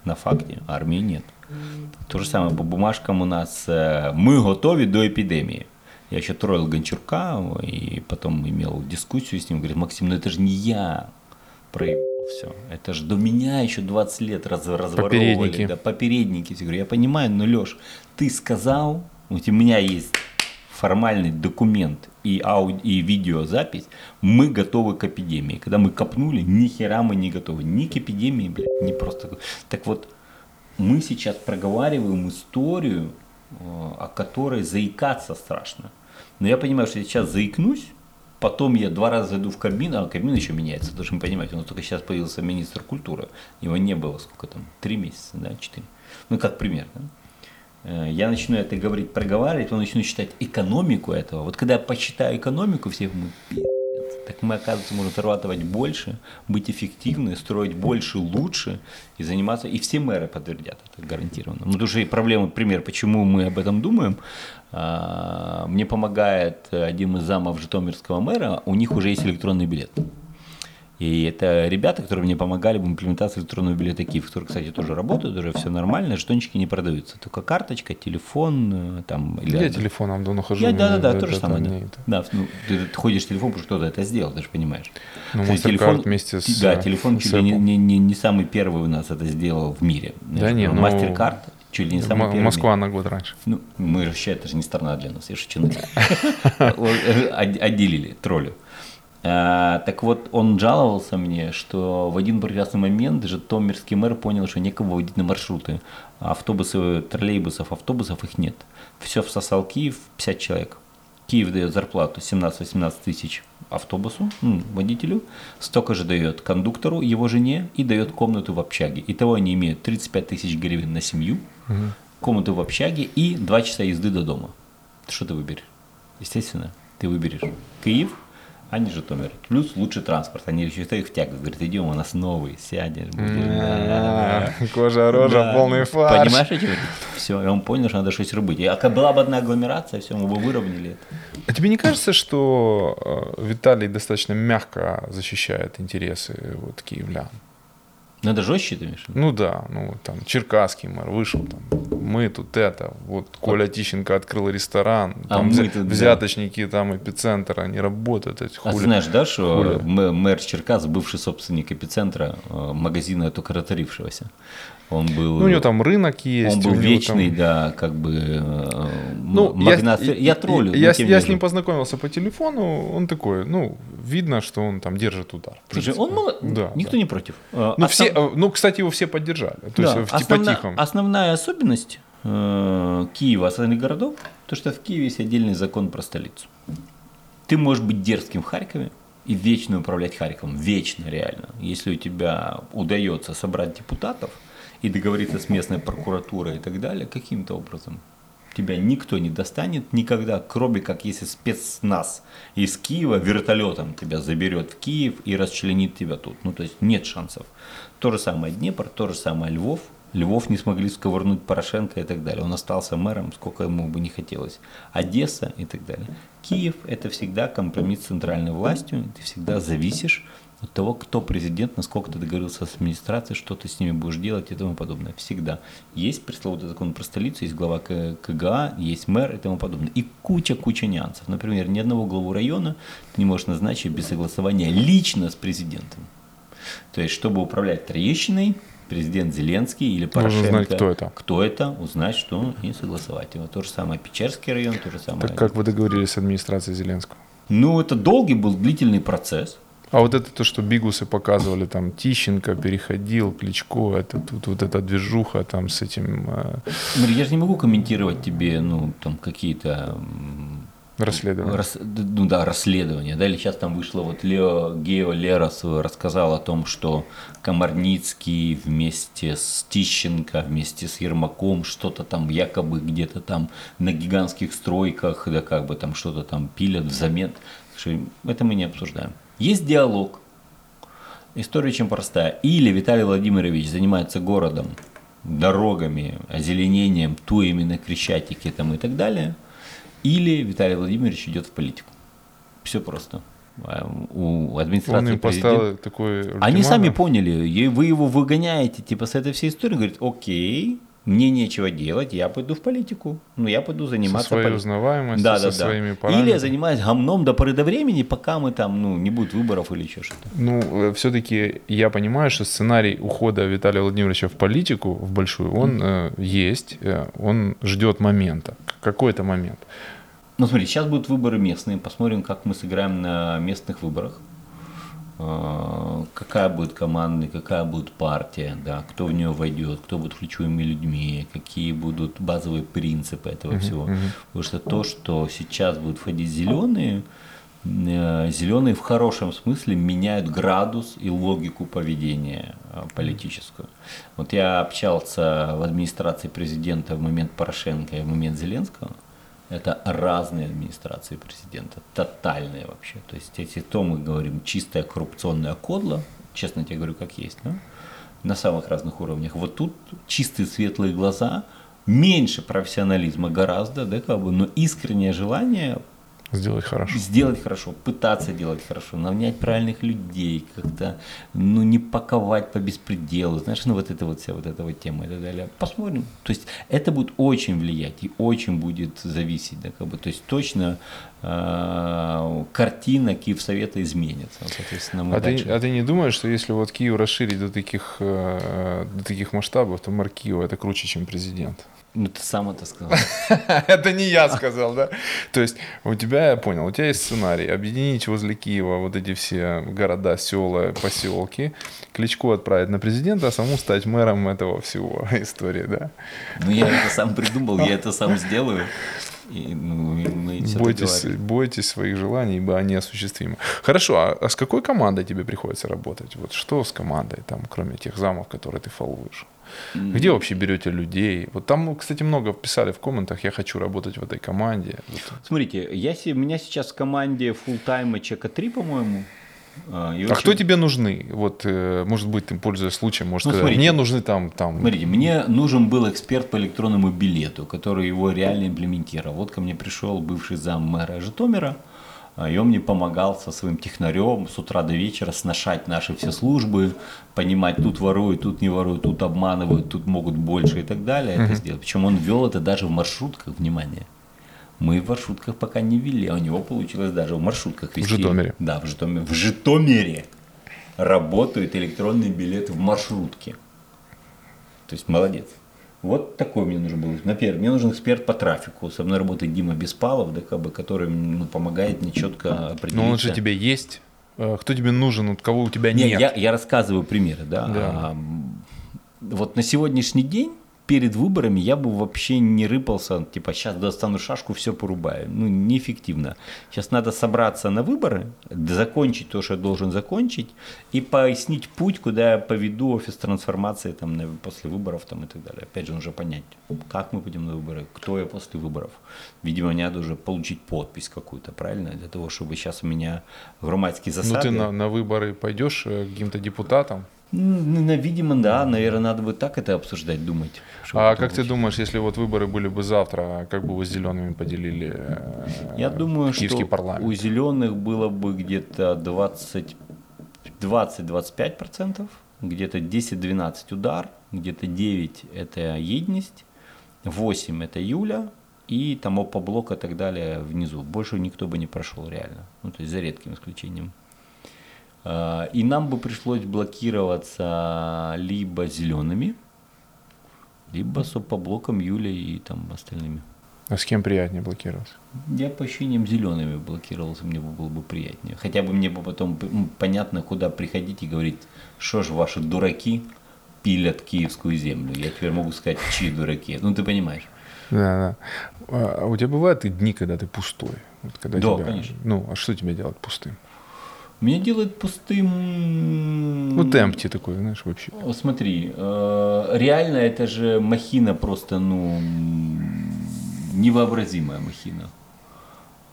на факте армии нет. То же самое по бумажкам у нас э, мы готовы до эпидемии. Я еще троил Гончурка и потом имел дискуссию с ним. Говорит, Максим, ну это же не я проебал все. Это же до меня еще 20 лет раз, разворовывали. Попередники. Да, попередники. Я говорю, я понимаю, но Леш, ты сказал, у меня есть формальный документ и, ауди, и видеозапись, мы готовы к эпидемии. Когда мы копнули, ни хера мы не готовы. Ни к эпидемии, блядь, не просто. Так вот, мы сейчас проговариваем историю, э, о которой заикаться страшно. Но я понимаю, что я сейчас заикнусь, потом я два раза зайду в Кабмин, а Кабмин еще меняется, должен понимать, у нас только сейчас появился министр культуры, его не было сколько там, три месяца, да, четыре. Ну, как пример, да? Э, я начну это говорить, проговаривать, он начну читать экономику этого. Вот когда я почитаю экономику, все мы так мы, оказывается, можем зарабатывать больше, быть эффективны, строить больше, лучше и заниматься. И все мэры подтвердят это гарантированно. Ну, тоже проблема, пример, почему мы об этом думаем. А, мне помогает один из замов Житомирского мэра, у них уже есть электронный билет. И это ребята, которые мне помогали в имплементации электронного билета Киев, которые, кстати, тоже работают, уже все нормально, жетончики не продаются. Только карточка, телефон, э, там... Или... Я телефоном давно хожу. Я, да, да, да, то же самое. Да, это... да ну, ты, ты ходишь с телефоном, потому что кто-то это сделал, ты же понимаешь. Ну, телефон вместе с Да, телефон чуть ли не, не, не, не самый первый у нас это сделал в мире. Да нет, ну... Мастеркард чуть ли не самый первый. Москва на год раньше. Ну, мы вообще, это же не страна для нас, я шучу. Э, отделили, троллю. А, так вот, он жаловался мне, что в один прекрасный момент Житомирский мэр понял, что некого водить на маршруты. Автобусы, троллейбусов, автобусов их нет. Все всосал Киев, 50 человек. Киев дает зарплату 17-18 тысяч автобусу, ну, водителю, столько же дает кондуктору, его жене и дает комнату в общаге. Итого они имеют 35 тысяч гривен на семью, угу. комнату в общаге и 2 часа езды до дома. Что ты выберешь? Естественно, ты выберешь Киев, а не Житомир. Плюс лучший транспорт. Они еще их втягивают. Говорят, идем, у нас новый, сядешь. Кожа, рожа, полный фарш. Понимаешь, что Все, и он понял, что надо что-то рубить. А была бы одна агломерация, все, мы бы выровняли это. А тебе не кажется, что э, Виталий достаточно мягко защищает интересы вот, киевлян? Надо ну, жестче, ты имеешь? Ну да, ну там Черкасский мэр вышел, там, мы тут это, вот Коля Тищенко открыл ресторан, а там мы тут, взяточники, да. там эпицентр, они работают. Эти хули, а знаешь, да, что хули. мэр Черкас, бывший собственник эпицентра, э, магазина только ротарившегося, он был... Ну, у него там рынок есть. Он был вечный, там... да, как бы э, ну, магнат. Я, я троллю. Я, я, я с ним познакомился по телефону, он такой, ну, видно, что он там держит удар. Слушай, он мало... Да, Никто да. не против. А, ну, Основ... все, ну, кстати, его все поддержали. То да. есть, Основна... по-тихому. Основная особенность э, Киева, остальных городов, то, что в Киеве есть отдельный закон про столицу. Ты можешь быть дерзким в Харькове, и вечно управлять Харьковом, вечно реально. Если у тебя удается собрать депутатов, и договориться с местной прокуратурой и так далее, каким-то образом. Тебя никто не достанет никогда, кроме как если спецназ из Киева вертолетом тебя заберет в Киев и расчленит тебя тут. Ну, то есть нет шансов. То же самое Днепр, то же самое Львов. Львов не смогли сковырнуть Порошенко и так далее. Он остался мэром, сколько ему бы не хотелось. Одесса и так далее. Киев – это всегда компромисс с центральной властью. Ты всегда зависишь от того, кто президент, насколько ты договорился с администрацией, что ты с ними будешь делать и тому подобное. Всегда. Есть пресловутый закон про столицу, есть глава КГА, есть мэр и тому подобное. И куча-куча нюансов. Например, ни одного главу района ты не можешь назначить без согласования лично с президентом. То есть, чтобы управлять Троещиной, президент Зеленский или Порошенко. Нужно знать, кто это. Кто это, узнать, что и согласовать его. То же самое Печерский район, то же самое. Так как вы договорились с администрацией Зеленского? Ну, это долгий был длительный процесс. А вот это то, что бигусы показывали, там Тищенко переходил, Кличко, это тут вот эта движуха там с этим... Э... Я же не могу комментировать тебе, ну, там какие-то Расследование. Рас, ну да, расследование. Да, или сейчас там вышло, вот Лео Гео Лерос рассказал о том, что Комарницкий вместе с Тищенко, вместе с Ермаком что-то там якобы где-то там на гигантских стройках, да как бы там что-то там пилят взамен. Это мы не обсуждаем. Есть диалог. История очень простая. Или Виталий Владимирович занимается городом, дорогами, озеленением, туями на Крещатике там и так далее – или Виталий Владимирович идет в политику. Все просто. А, у администрации Он им поставил такой ультиматум. Они сами поняли, вы его выгоняете типа с этой всей историей, говорит, окей, мне нечего делать, я пойду в политику. Ну, я пойду заниматься... Со своей поли... узнаваемостью, да, со да, своими да. параметрами. Или я занимаюсь гомном до поры до времени, пока мы там, ну, не будет выборов или еще что-то. Ну, э, все-таки я понимаю, что сценарий ухода Виталия Владимировича в политику, в большую, он mm-hmm. э, есть, э, он ждет момента, какой-то момент. Ну, смотри, сейчас будут выборы местные, посмотрим, как мы сыграем на местных выборах. А, какая будет команда, какая будет партия, да, кто в нее войдет, кто будет ключевыми людьми, какие будут базовые принципы этого uh-huh, всего. Uh-huh. Потому что то, что сейчас будут входить зеленые, э, зеленые в хорошем смысле меняют градус и логику поведения э, политическую. Вот я общался в администрации президента в момент Порошенко и в момент Зеленского – это разные администрации президента, тотальные вообще. То есть, если то мы говорим чистая коррупционная кодла, честно тебе говорю, как есть, да? на самых разных уровнях. Вот тут чистые светлые глаза, меньше профессионализма гораздо, да, как бы, но искреннее желание Сделать хорошо. Сделать хорошо, пытаться делать хорошо, нанять правильных людей, как-то, ну, не паковать по беспределу, знаешь, ну, вот это вот вся вот эта вот тема и так далее. Посмотрим. То есть это будет очень влиять и очень будет зависеть, да, как бы, то есть точно э, картина Киевсовета изменится, соответственно. а, ты, а ты не думаешь, что если вот Киев расширить до таких, э, до таких масштабов, то мэр Киева это круче, чем президент? Ну, ты сам это сказал. это не я сказал, да? То есть у тебя, я понял, у тебя есть сценарий объединить возле Киева вот эти все города, села, поселки, Кличко отправить на президента, а саму стать мэром этого всего истории, да? Ну, я это сам придумал, я это сам сделаю. И, ну, мы бойтесь, бойтесь своих желаний, ибо они осуществимы. Хорошо, а, а с какой командой тебе приходится работать? Вот что с командой, там, кроме тех замов, которые ты фолловишь? Где вообще берете людей? Вот там, кстати, много писали в комментах, я хочу работать в этой команде. Смотрите, я, у меня сейчас в команде full-time чека 3, по-моему. А, и а кто тебе нужны? Вот, э, может быть, ты пользуясь случаем, может ну, сказать, смотрите, мне нужны там, там... Смотрите, мне нужен был эксперт по электронному билету, который его реально имплементировал. Вот ко мне пришел бывший зам мэра Житомира, и он мне помогал со своим технарем с утра до вечера сношать наши все службы, понимать, тут воруют, тут не воруют, тут обманывают, тут могут больше и так далее uh-huh. это сделать. Причем он вел это даже в маршрутках, внимание. Мы в маршрутках пока не вели, а у него получилось даже в маршрутках вести. В Житомире. Да, в Житомире. В Житомире работают электронные билеты в маршрутке. То есть молодец. Вот такой мне нужен был. Например, мне нужен эксперт по трафику. Со мной работает Дима Беспалов, да, как бы, который ну, помогает мне четко определить. Но он же тебе есть. Э, кто тебе нужен, вот кого у тебя нет? нет. Я, я рассказываю примеры, да. да. А, вот на сегодняшний день перед выборами я бы вообще не рыпался, типа, сейчас достану шашку, все порубаю. Ну, неэффективно. Сейчас надо собраться на выборы, закончить то, что я должен закончить, и пояснить путь, куда я поведу офис трансформации там, после выборов там, и так далее. Опять же, нужно понять, как мы пойдем на выборы, кто я после выборов. Видимо, мне надо уже получить подпись какую-то, правильно, для того, чтобы сейчас у меня громадские засады. Ну, ты на, на выборы пойдешь э, каким-то депутатом? Ну, видимо, да. Наверное, надо бы так это обсуждать, думать. А как ты думаешь, если вот выборы были бы завтра, как бы вы с зелеными поделили э, Я думаю, киевский что парламент? у зеленых было бы где-то 20-25%, где-то 10-12 удар, где-то 9 это едность, 8 это Юля, и там по блоку и так далее внизу. Больше никто бы не прошел реально. Ну, то есть за редким исключением. А, и нам бы пришлось блокироваться либо зелеными, либо с опоблоком Юлей и там остальными. А с кем приятнее блокироваться? Я по ощущениям зелеными блокировался, мне было бы приятнее. Хотя бы мне бы потом понятно, куда приходить и говорить, что же ваши дураки пилят киевскую землю. Я теперь могу сказать, чьи дураки. Ну, ты понимаешь. Да, да. А у тебя бывают и дни, когда ты пустой? Вот когда да, тебя, конечно. Ну, а что тебя делает пустым? Меня делает пустым... Ну, темпти такой, знаешь, вообще. Смотри, э, реально это же махина просто, ну, невообразимая махина.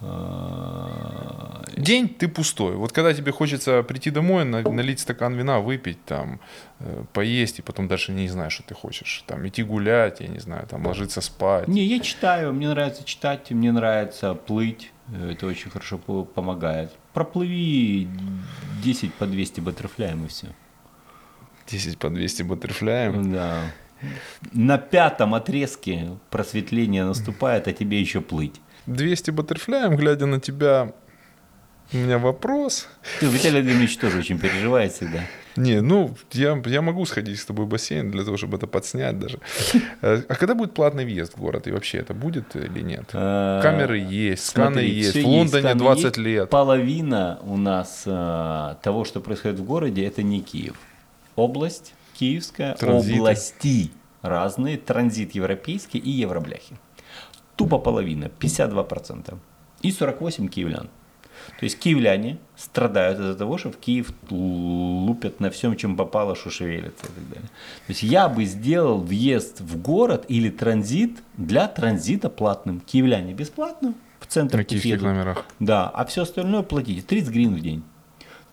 Э, День ты пустой. Вот когда тебе хочется прийти домой, налить стакан вина, выпить, там, э, поесть, и потом дальше не знаешь, что ты хочешь. Там, идти гулять, я не знаю, там, ложиться спать. Не, я читаю, мне нравится читать, мне нравится плыть. Это очень хорошо помогает. Проплыви 10 по 200 баттерфляем и все. 10 по 200 баттерфляем? Да. На пятом отрезке просветление наступает, а тебе еще плыть. 200 баттерфляем, глядя на тебя, у меня вопрос. Ты, Виталий Владимирович тоже очень переживает всегда. Не, ну, я, я могу сходить с тобой в бассейн для того, чтобы это подснять даже. Э, а когда будет платный въезд в город? И вообще это будет или нет? А, Камеры есть, сканы есть. В Лондоне 20 лет. Половина у нас э, того, что происходит в городе, это не Киев. Область Киевская, области разные, транзит европейский и евробляхи. Тупо половина, 52%. И 48 киевлян. То есть киевляне страдают из-за того, что в Киев лупят на всем, чем попало, что шевелится и так далее. То есть я бы сделал въезд в город или транзит для транзита платным. Киевляне бесплатно в центр На киевских номерах. Да, а все остальное платите. 30 гривен в день.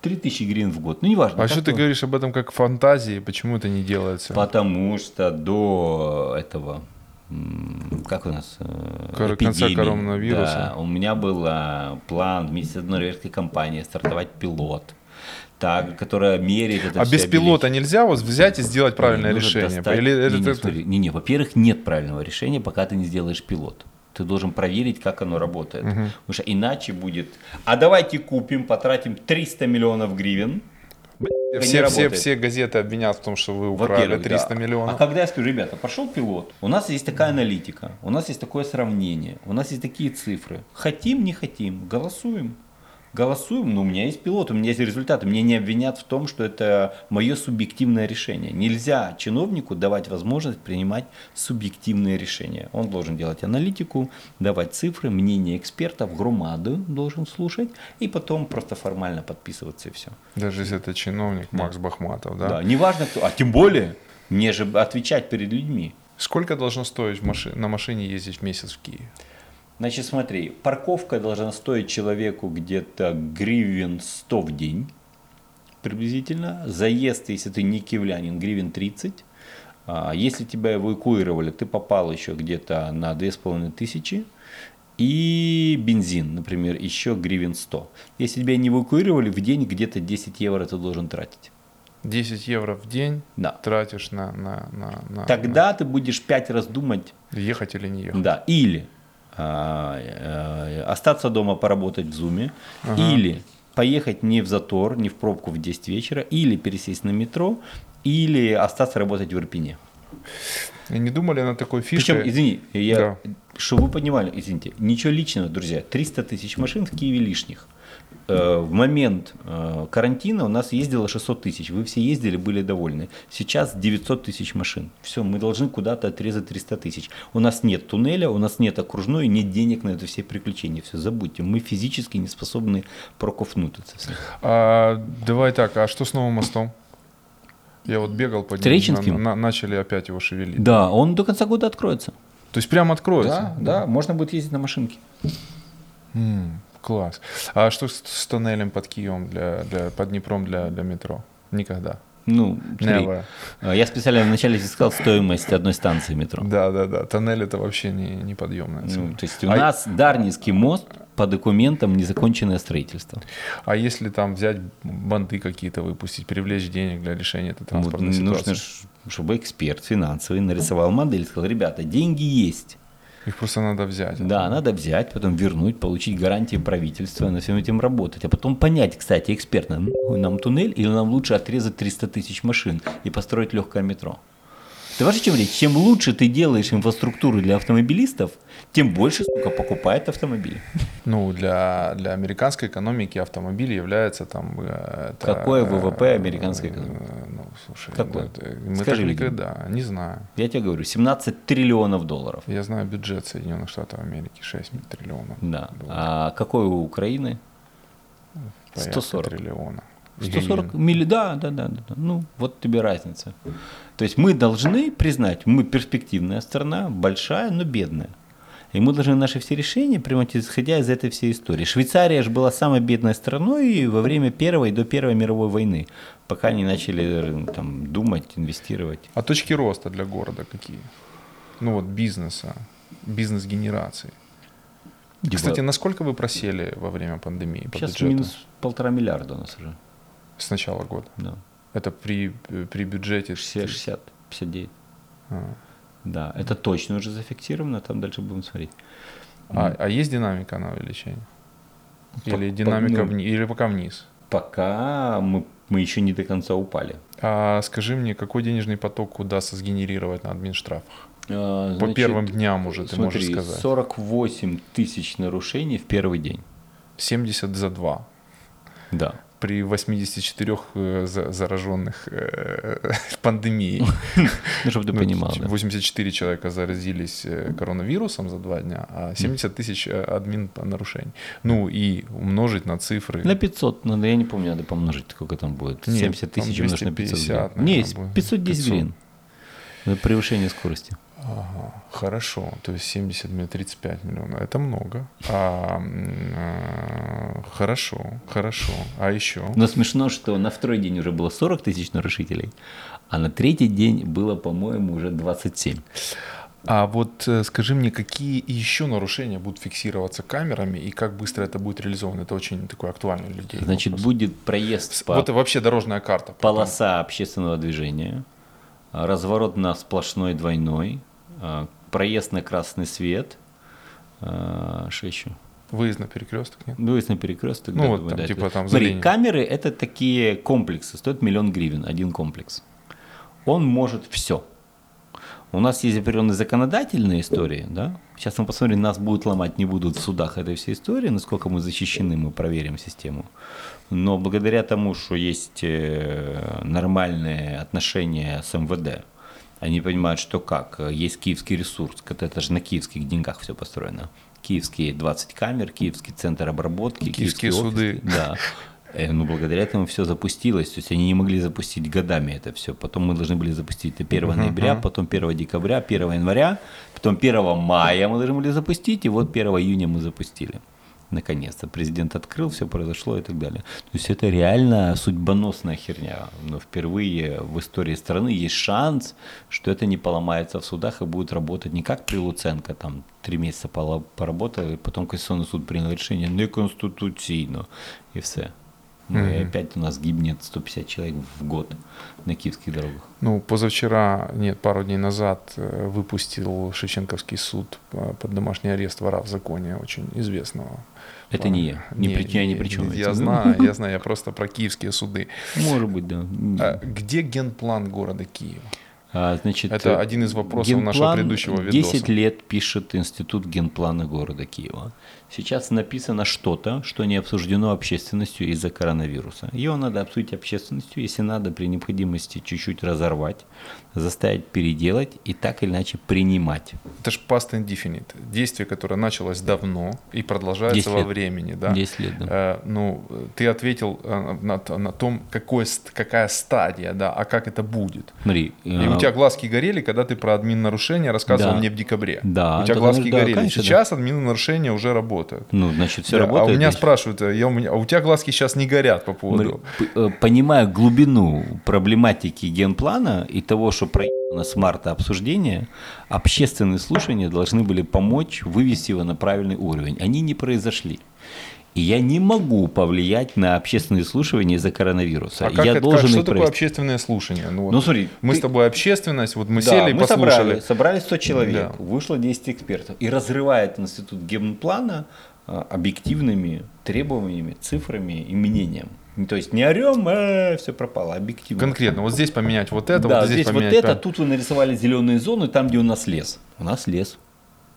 3000 гривен в год. Ну, неважно. А что ты говоришь об этом как фантазии? Почему это не делается? Потому что до этого как у нас э, конца коронавируса. Да, у меня был а, план вместе с одной норвежской компанией стартовать пилот. Так, которая меряет это А без пилота нельзя вот взять и сделать правильное не, решение? Достать... Или не, это... не, смотри, не, не, во-первых, нет правильного решения, пока ты не сделаешь пилот. Ты должен проверить, как оно работает. Угу. Потому что иначе будет. А давайте купим, потратим 300 миллионов гривен все, все, все газеты обвинят в том, что вы украли 300 да. миллионов. А когда я скажу, ребята, пошел пилот, у нас есть такая аналитика, у нас есть такое сравнение, у нас есть такие цифры. Хотим, не хотим, голосуем голосуем, но у меня есть пилот, у меня есть результаты. Мне не обвинят в том, что это мое субъективное решение. Нельзя чиновнику давать возможность принимать субъективные решения. Он должен делать аналитику, давать цифры, мнение экспертов, громаду должен слушать, и потом просто формально подписываться и все. Даже если это чиновник да. Макс Бахматов, да? Да, неважно кто, а тем более мне же отвечать перед людьми. Сколько должно стоить маши- на машине ездить в месяц в Киеве? Значит, смотри, парковка должна стоить человеку где-то гривен 100 в день приблизительно. Заезд, если ты не киевлянин, гривен 30. А если тебя эвакуировали, ты попал еще где-то на 2500. И бензин, например, еще гривен 100. Если тебя не эвакуировали, в день где-то 10 евро ты должен тратить. 10 евро в день да. тратишь на, на, на, на... Тогда ты будешь 5 раз думать... Ехать или не ехать. Да, или остаться дома поработать в зуме, ага. или поехать не в затор, не в пробку в 10 вечера, или пересесть на метро, или остаться работать в Ирпене. И не думали на такой фишке? Причем, извини, я, да. чтобы вы понимали, извините, ничего личного, друзья, 300 тысяч машин в Киеве лишних. Э, в момент э, карантина у нас ездило 600 тысяч. Вы все ездили, были довольны. Сейчас 900 тысяч машин. Все, мы должны куда-то отрезать 300 тысяч. У нас нет туннеля, у нас нет окружной, нет денег на это все приключения. Все, забудьте. Мы физически не способны прокуфнуть это А, давай так, а что с новым мостом? Я вот бегал по нему, на, на, начали опять его шевелить. Да, он до конца года откроется. То есть прям откроется? Да, да, можно будет ездить на машинке. Класс. А что с, с тоннелем под Киевом, для, для, под Днепром для, для метро? Никогда. Ну, смотри, а, я специально вначале искал стоимость одной станции метро. Да, да, да. Тоннель это вообще не, неподъемная Ну, то есть у а... нас Дарницкий мост по документам незаконченное строительство. А если там взять банды какие-то выпустить, привлечь денег для решения этой транспортной вот, ситуации? Нужно, чтобы эксперт финансовый нарисовал модель, сказал, ребята, деньги есть, их просто надо взять. Да, надо взять, потом вернуть, получить гарантии правительства, на всем этим работать. А потом понять, кстати, экспертно, нам туннель или нам лучше отрезать 300 тысяч машин и построить легкое метро. Ты вообще чем речь? Чем лучше ты делаешь инфраструктуру для автомобилистов, тем больше, сука, покупает автомобили. Ну, для, для американской экономики автомобиль является там... Э, это, Какое ВВП американской экономики? Слушай, Какой? да, мы Скажи так никогда, не знаю. Я тебе говорю, 17 триллионов долларов. Я знаю бюджет Соединенных Штатов Америки 6 триллионов. Да. долларов. А какой у Украины? Порядка 140. триллиона. 140 милли, да, да, да, да, да. Ну, вот тебе разница. То есть мы должны признать, мы перспективная страна, большая, но бедная. И мы должны наши все решения принимать, исходя из этой всей истории. Швейцария же была самой бедной страной во время Первой до Первой мировой войны, пока они начали э, там, думать, инвестировать. А точки роста для города какие? Ну вот бизнеса, бизнес-генерации. Кстати, насколько вы просели во время пандемии по Сейчас бюджету? минус полтора миллиарда у нас уже. С начала года. Да. Это при, при бюджете 60, 59. А. Да, это точно уже зафиксировано, там дальше будем смотреть. А, а есть динамика на увеличение? Или По- динамика ну, вниз, или пока вниз? Пока мы, мы еще не до конца упали. А скажи мне, какой денежный поток удастся сгенерировать на админштрафах? А, По значит, первым дням уже ты смотри, можешь сказать. 48 тысяч нарушений в первый день. 70 за 2. Да. При 84 э, за- зараженных э, пандемией. Ну, чтобы ты Ну, понимал, да. 84 человека заразились э, коронавирусом за два дня, а 70 тысяч админ нарушений. Ну и умножить на цифры. На 500, надо, я не помню, надо помножить, сколько там будет. Нет, 70 там тысяч умножить на 500 250, гривен. Не, наверное, будет. 510 500. гривен. Превышение скорости. Ага, хорошо, то есть 70 миллионов, 35 миллионов, это много. А, а, хорошо, хорошо. А еще? Но смешно, что на второй день уже было 40 тысяч нарушителей, а на третий день было, по-моему, уже 27. А вот э, скажи мне, какие еще нарушения будут фиксироваться камерами и как быстро это будет реализовано? Это очень такой актуальный для людей. Значит, вопрос. будет проезд по Вот вообще дорожная карта. полоса общественного движения, разворот на сплошной двойной, проезд на красный свет, а, что еще? Выезд на перекресток, нет? Выезд на перекресток. Ну да, вот думаю, там, да, типа это- там Смотри, линией. камеры это такие комплексы, стоят миллион гривен, один комплекс. Он может все. У нас есть определенные законодательные истории, да? Сейчас мы посмотрим, нас будут ломать, не будут в судах этой всей истории, насколько мы защищены, мы проверим систему. Но благодаря тому, что есть э, нормальные отношения с МВД, они понимают, что как, есть киевский ресурс, это же на киевских деньгах все построено. Киевские 20 камер, киевский центр обработки, Киевские офис, суды. Да. Э, Ну, благодаря этому все запустилось. То есть они не могли запустить годами это все. Потом мы должны были запустить это 1 ноября, потом 1 декабря, 1 января, потом 1 мая мы должны были запустить, и вот 1 июня мы запустили. Наконец-то президент открыл, все произошло и так далее. То есть это реально судьбоносная херня. Но впервые в истории страны есть шанс, что это не поломается в судах и будет работать не как при Луценко, там три месяца поработал, и потом Конституционный суд принял решение неконституційно, и все. Мы Мгм. опять у нас гибнет 150 человек в год на киевских дорогах. Ну, позавчера, нет, пару дней назад э, выпустил Шевченковский суд э, под домашний арест вора в законе, очень известного. Это не я. Ни при- я ни при чем. Я знаю, я знаю, я просто про киевские суды. Может быть, да. А Где генплан города Киева? А, значит, Это э, один из вопросов нашего генплан предыдущего 10 видоса. лет пишет Институт генплана города Киева. Сейчас написано что-то, что не обсуждено общественностью из-за коронавируса. Его надо обсудить общественностью, если надо при необходимости чуть-чуть разорвать, заставить переделать и так или иначе принимать. Это же past indefinite. Действие, которое началось давно и продолжается 10 во лет. времени. Да? 10 лет, да. Э, ну, ты ответил э, на, на том, какой, какая стадия, да, а как это будет. Смотри, И э, у тебя глазки горели, когда ты про админ нарушения рассказывал Да. мне в декабре. Да, У тебя да, глазки да, горели. конечно, да. Сейчас админ нарушения уже работают. ну, значит, все Да, работает. а у меня значит. спрашивают, э, я, у, меня, а у тебя глазки сейчас не горят по поводу... Понимая глубину проблематики генплана и того, что проехано с марта обсуждения, общественные слушания должны были помочь вывести его на правильный уровень. Они не произошли. И я не могу повлиять на общественные слушания из-за коронавируса. А как я это, должен как, что их такое провести. общественное слушание? Ну, вот Ну, смотри, мы ты- с тобой общественность, вот мы Да, сели и мы послушали. собрали, собрали 100 человек, Да. вышло 10 экспертов. И разрывает институт генплана а, объективными требованиями, цифрами и мнением. Ну, То есть не орем, все пропало, объективно. Конкретно, вот здесь поменять вот это, да, вот здесь, здесь вот поменять это, там. тут вы нарисовали зеленые зоны, там, где у нас лес. У нас лес.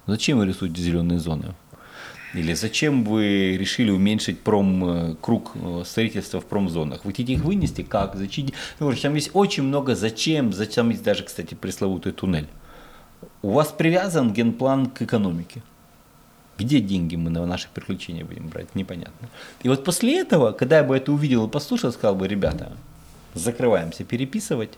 Зачем вы рисуете зеленые зоны? Или зачем вы решили уменьшить пром, э, круг э, строительства в промзонах? Вы хотите их вынести? Как? Зачем? Ну, там есть очень много зачем. Зачем есть даже, кстати, пресловутый туннель. У вас привязан генплан к экономике. Где деньги мы на наши приключения будем брать? Непонятно. И вот после этого, когда я бы это увидел и послушал, сказал бы, ребята, закрываемся переписывать,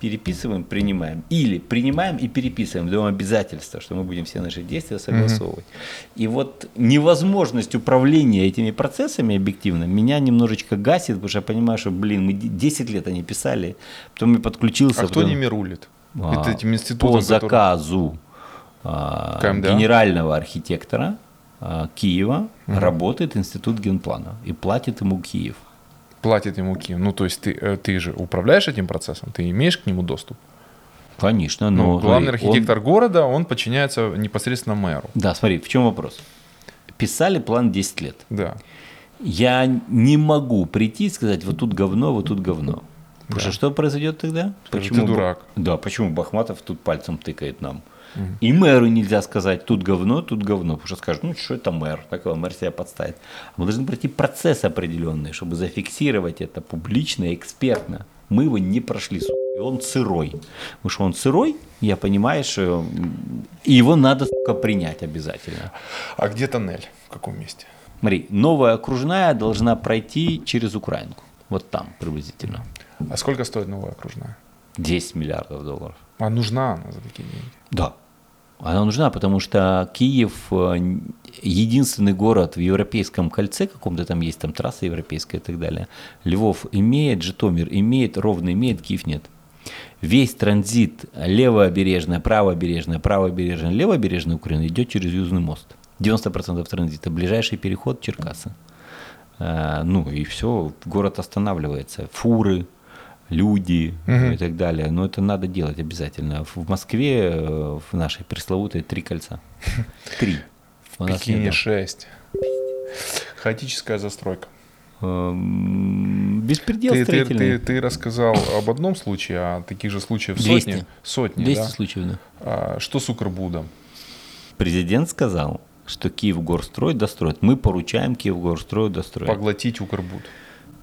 переписываем, принимаем. Или принимаем и переписываем, даем обязательства, что мы будем все наши действия согласовывать. Mm-hmm. И вот невозможность управления этими процессами объективно меня немножечко гасит, потому что я понимаю, что, блин, мы 10 лет они писали, потом я подключился. А потом... кто ними рулит? А, этим институтом, по заказу который... генерального архитектора а, Киева угу. работает институт генплана и платит ему Киев. Платит ему Киев. Ну, то есть ты, э, ты же управляешь этим процессом, ты имеешь к нему доступ. Конечно, но... Ну, главный архитектор он... города, он подчиняется непосредственно мэру. Да, смотри, в чем вопрос? Писали план 10 лет. Да. Я не могу прийти и сказать, вот тут говно, вот тут говно. Потому да. что что произойдет тогда? Почему ты дурак. Да, почему Бахматов тут пальцем тыкает нам? И мэру нельзя сказать, тут говно, тут говно. Потому что скажут, ну что это мэр, так его мэр себя подставит. Мы должны пройти процесс определенный, чтобы зафиксировать это публично и экспертно. Мы его не прошли, и он сырой. Потому что он сырой, я понимаю, что его надо сука, принять обязательно. А где тоннель? В каком месте? Смотри, новая окружная должна пройти через Украинку. Вот там приблизительно. А сколько стоит новая окружная? 10 миллиардов долларов. А нужна она за такие деньги? Да. Она нужна, потому что Киев э, единственный город в европейском кольце, каком-то там есть там трасса европейская и так далее. Львов имеет, Житомир имеет, Ровно имеет, Киев нет. Весь транзит левобережная, правобережная, правобережная, левобережная Украины идет через Южный мост. 90% транзита. Ближайший переход Черкасы. Э, ну и все, город останавливается. Фуры, люди угу. и так далее. Но это надо делать обязательно. В Москве, э, в нашей пресловутой, три кольца. Три. В Пекине шесть. Хаотическая застройка. Эм, беспредел ты, строительный. Ты, ты, ты рассказал об одном случае, а таких же случаев 200. сотни. Сотни, 200 да? случаев, да. А, что с Укрбудом? Президент сказал, что Киевгорстрой достроит. Мы поручаем Киевгорстрою достроить. Поглотить Укрбуд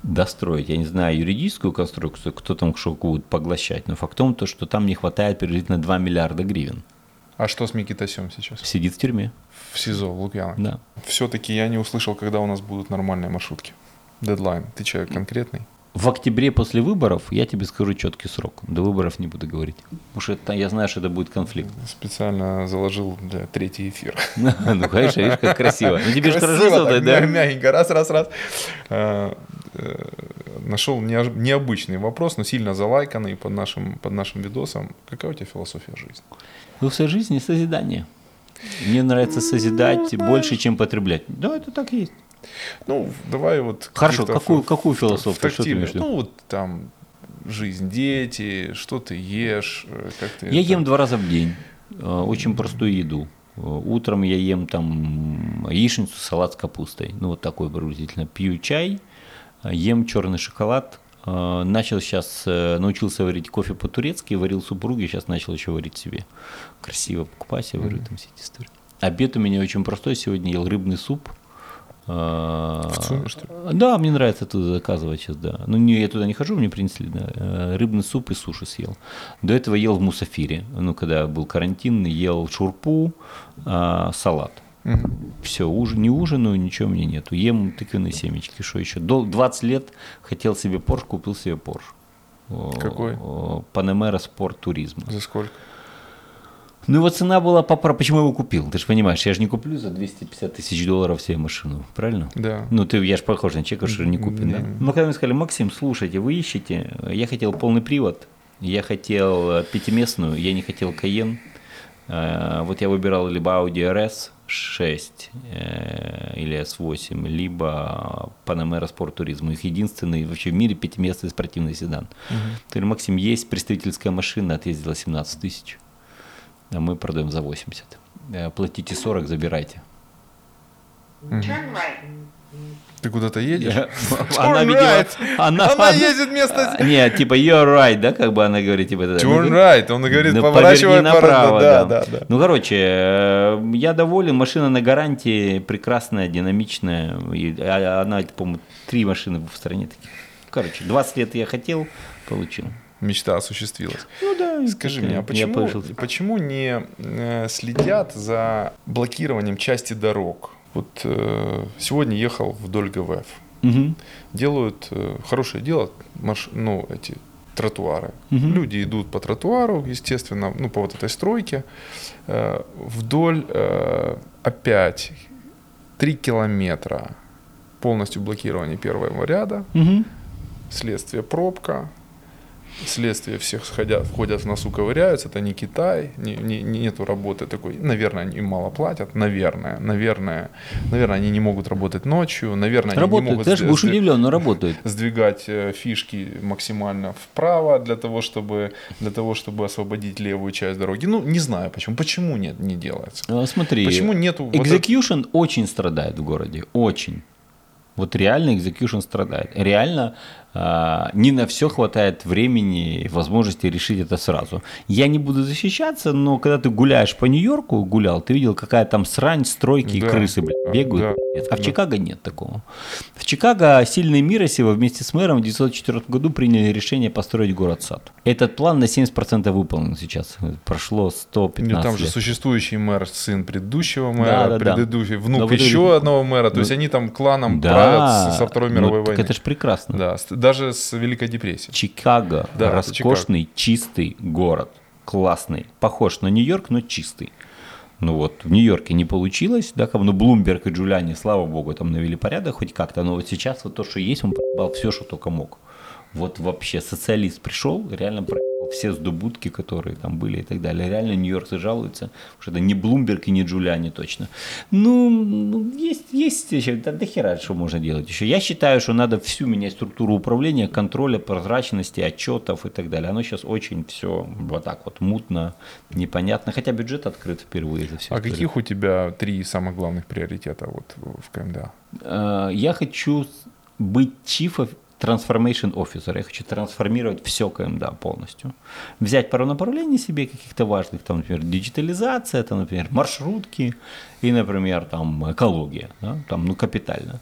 достроить. Я не знаю юридическую конструкцию, кто там что будет поглощать, но факт в том, то, что там не хватает приблизительно 2 миллиарда гривен. А что с Микитасем сейчас? Сидит в тюрьме. В СИЗО, в Лукьяновке? Да. Все-таки я не услышал, когда у нас будут нормальные маршрутки. Дедлайн. Ты человек конкретный? В октябре после выборов я тебе скажу четкий срок. До выборов не буду говорить. Потому что это, я знаю, что это будет конфликт. Специально заложил для третий эфир. Ну, конечно, видишь, как красиво. Ну, тебе же хорошо да? Мягенько, раз, раз, раз. А, э, нашел необычный вопрос, но сильно залайканный под нашим, под нашим видосом. Какая у тебя философия жизни? Философия жизни – созидание. Мне нравится созидать ну, больше, чем потреблять. Да, это так и есть. Ну, давай вот... Хорошо, какую, в, какую философию? В что ты ну, вот там жизнь, дети, что ты ешь, э, как ты... Я это... ем два раза в день, э, очень простую еду. Э, утром я ем там яичницу, салат с капустой, ну вот такой приблизительно. Пью чай, ем черный шоколад, начал сейчас, научился варить кофе по-турецки, варил супруге, сейчас начал еще варить себе. Красиво покупать, я варю mm-hmm. там все эти истории. Обед у меня очень простой, сегодня ел рыбный суп – в ЦУМе, что ли? Да, мне нравится туда заказывать сейчас, да. Ну, не, я туда не хожу, мне принесли, да. Э, рыбный суп и суши съел. До этого ел в Мусафире. Ну, когда был карантин, ел шурпу, а, салат. Угу. Все, уж, не ужинаю, ничего мне нету. Ем тыквенные семечки, что еще. До 20 лет хотел себе Порш, купил себе Порш. Какой? Панамера Спорт Туризм. За сколько? Ну его цена была по почему я его купил? Ты же понимаешь, я же не куплю за 250 тысяч долларов себе машину, правильно? Да. Ну ты, я же похож на человека, что не купил, да? да? Ну когда мне сказали, Максим, слушайте, вы ищете, я хотел полный привод, я хотел пятиместную, я не хотел Каен. А, вот я выбирал либо Audi RS 6 э, или S8, либо Panamera Sport Turismo. Их единственный вообще в мире пятиместный спортивный седан. Угу. говорю, Максим, есть представительская машина, отъездила 17 тысяч мы продаем за 80. Э, платите 40, забирайте. Ты куда-то едешь? Она, видимо, она, она ездит вместо... Нет, типа you're right, да, как бы она говорит, типа... Turn right, он говорит, поворачивай направо, да. да, да. Ну, короче, э, я доволен, машина на гарантии, прекрасная, динамичная, а, она, по-моему, три машины в стране таких. Короче, 20 лет я хотел, получил мечта осуществилась. Ну да. Скажи мне, а почему, почему не э, следят за блокированием части дорог? Вот э, сегодня ехал вдоль ГВФ. Угу. Делают э, хорошее дело, марш, ну, эти тротуары. Угу. Люди идут по тротуару, естественно, ну, по вот этой стройке. Э, вдоль э, опять 3 километра полностью блокирование первого ряда. Угу. Следствие пробка, следствие всех сходят, входят в носу, ковыряются, это не Китай, не, не, нету работы такой, наверное, они мало платят, наверное, наверное, наверное, они не могут работать ночью, наверное, работают, они не могут... Ты же будешь удивлен, но работают. Сдвигать э, фишки максимально вправо для того, чтобы, для того, чтобы освободить левую часть дороги. Ну, не знаю почему, почему нет, не делается. А, смотри, почему нету... Execution вот очень страдает в городе, очень. Вот реально execution страдает. Реально не на все хватает времени и возможности решить это сразу. Я не буду защищаться, но когда ты гуляешь по Нью-Йорку, гулял, ты видел, какая там срань, стройки да, и крысы блядь, бегают. Да, а в да. Чикаго нет такого. В Чикаго сильные Миросева вместе с мэром в 1904 году приняли решение построить город-сад. Этот план на 70% выполнен сейчас. Прошло 115 ну, там же существующий мэр, сын предыдущего мэра, да, да, предыдущий, да. внук да, еще вот, одного мэра. То ну, есть они там кланом да, правят со Второй мировой ну, войны. это же прекрасно. Да, даже с Великой депрессией. Чикаго, да, роскошный, Чикаго. чистый город, классный, похож на Нью-Йорк, но чистый. Ну вот, в Нью-Йорке не получилось, да, как, ну, Блумберг и Джулиани, слава богу, там навели порядок хоть как-то, но вот сейчас вот то, что есть, он побал все, что только мог. Вот вообще социалист пришел, реально все сдобудки, которые там были и так далее. Реально нью-йоркцы жалуются, что это не Блумберг и не Джулиани точно. Ну, ну, есть, есть еще, да, до хера, что можно делать еще. Я считаю, что надо всю менять структуру управления, контроля, прозрачности, отчетов и так далее. Оно сейчас очень все вот так вот мутно, непонятно, хотя бюджет открыт впервые за все. А историю. каких у тебя три самых главных приоритета вот в КМДА? Э, я хочу быть чифом transformation officer, я хочу трансформировать все КМДА полностью. Взять пару направлений себе каких-то важных, там, например, диджитализация, там, например, маршрутки и, например, там, экология, да, там, ну, капитально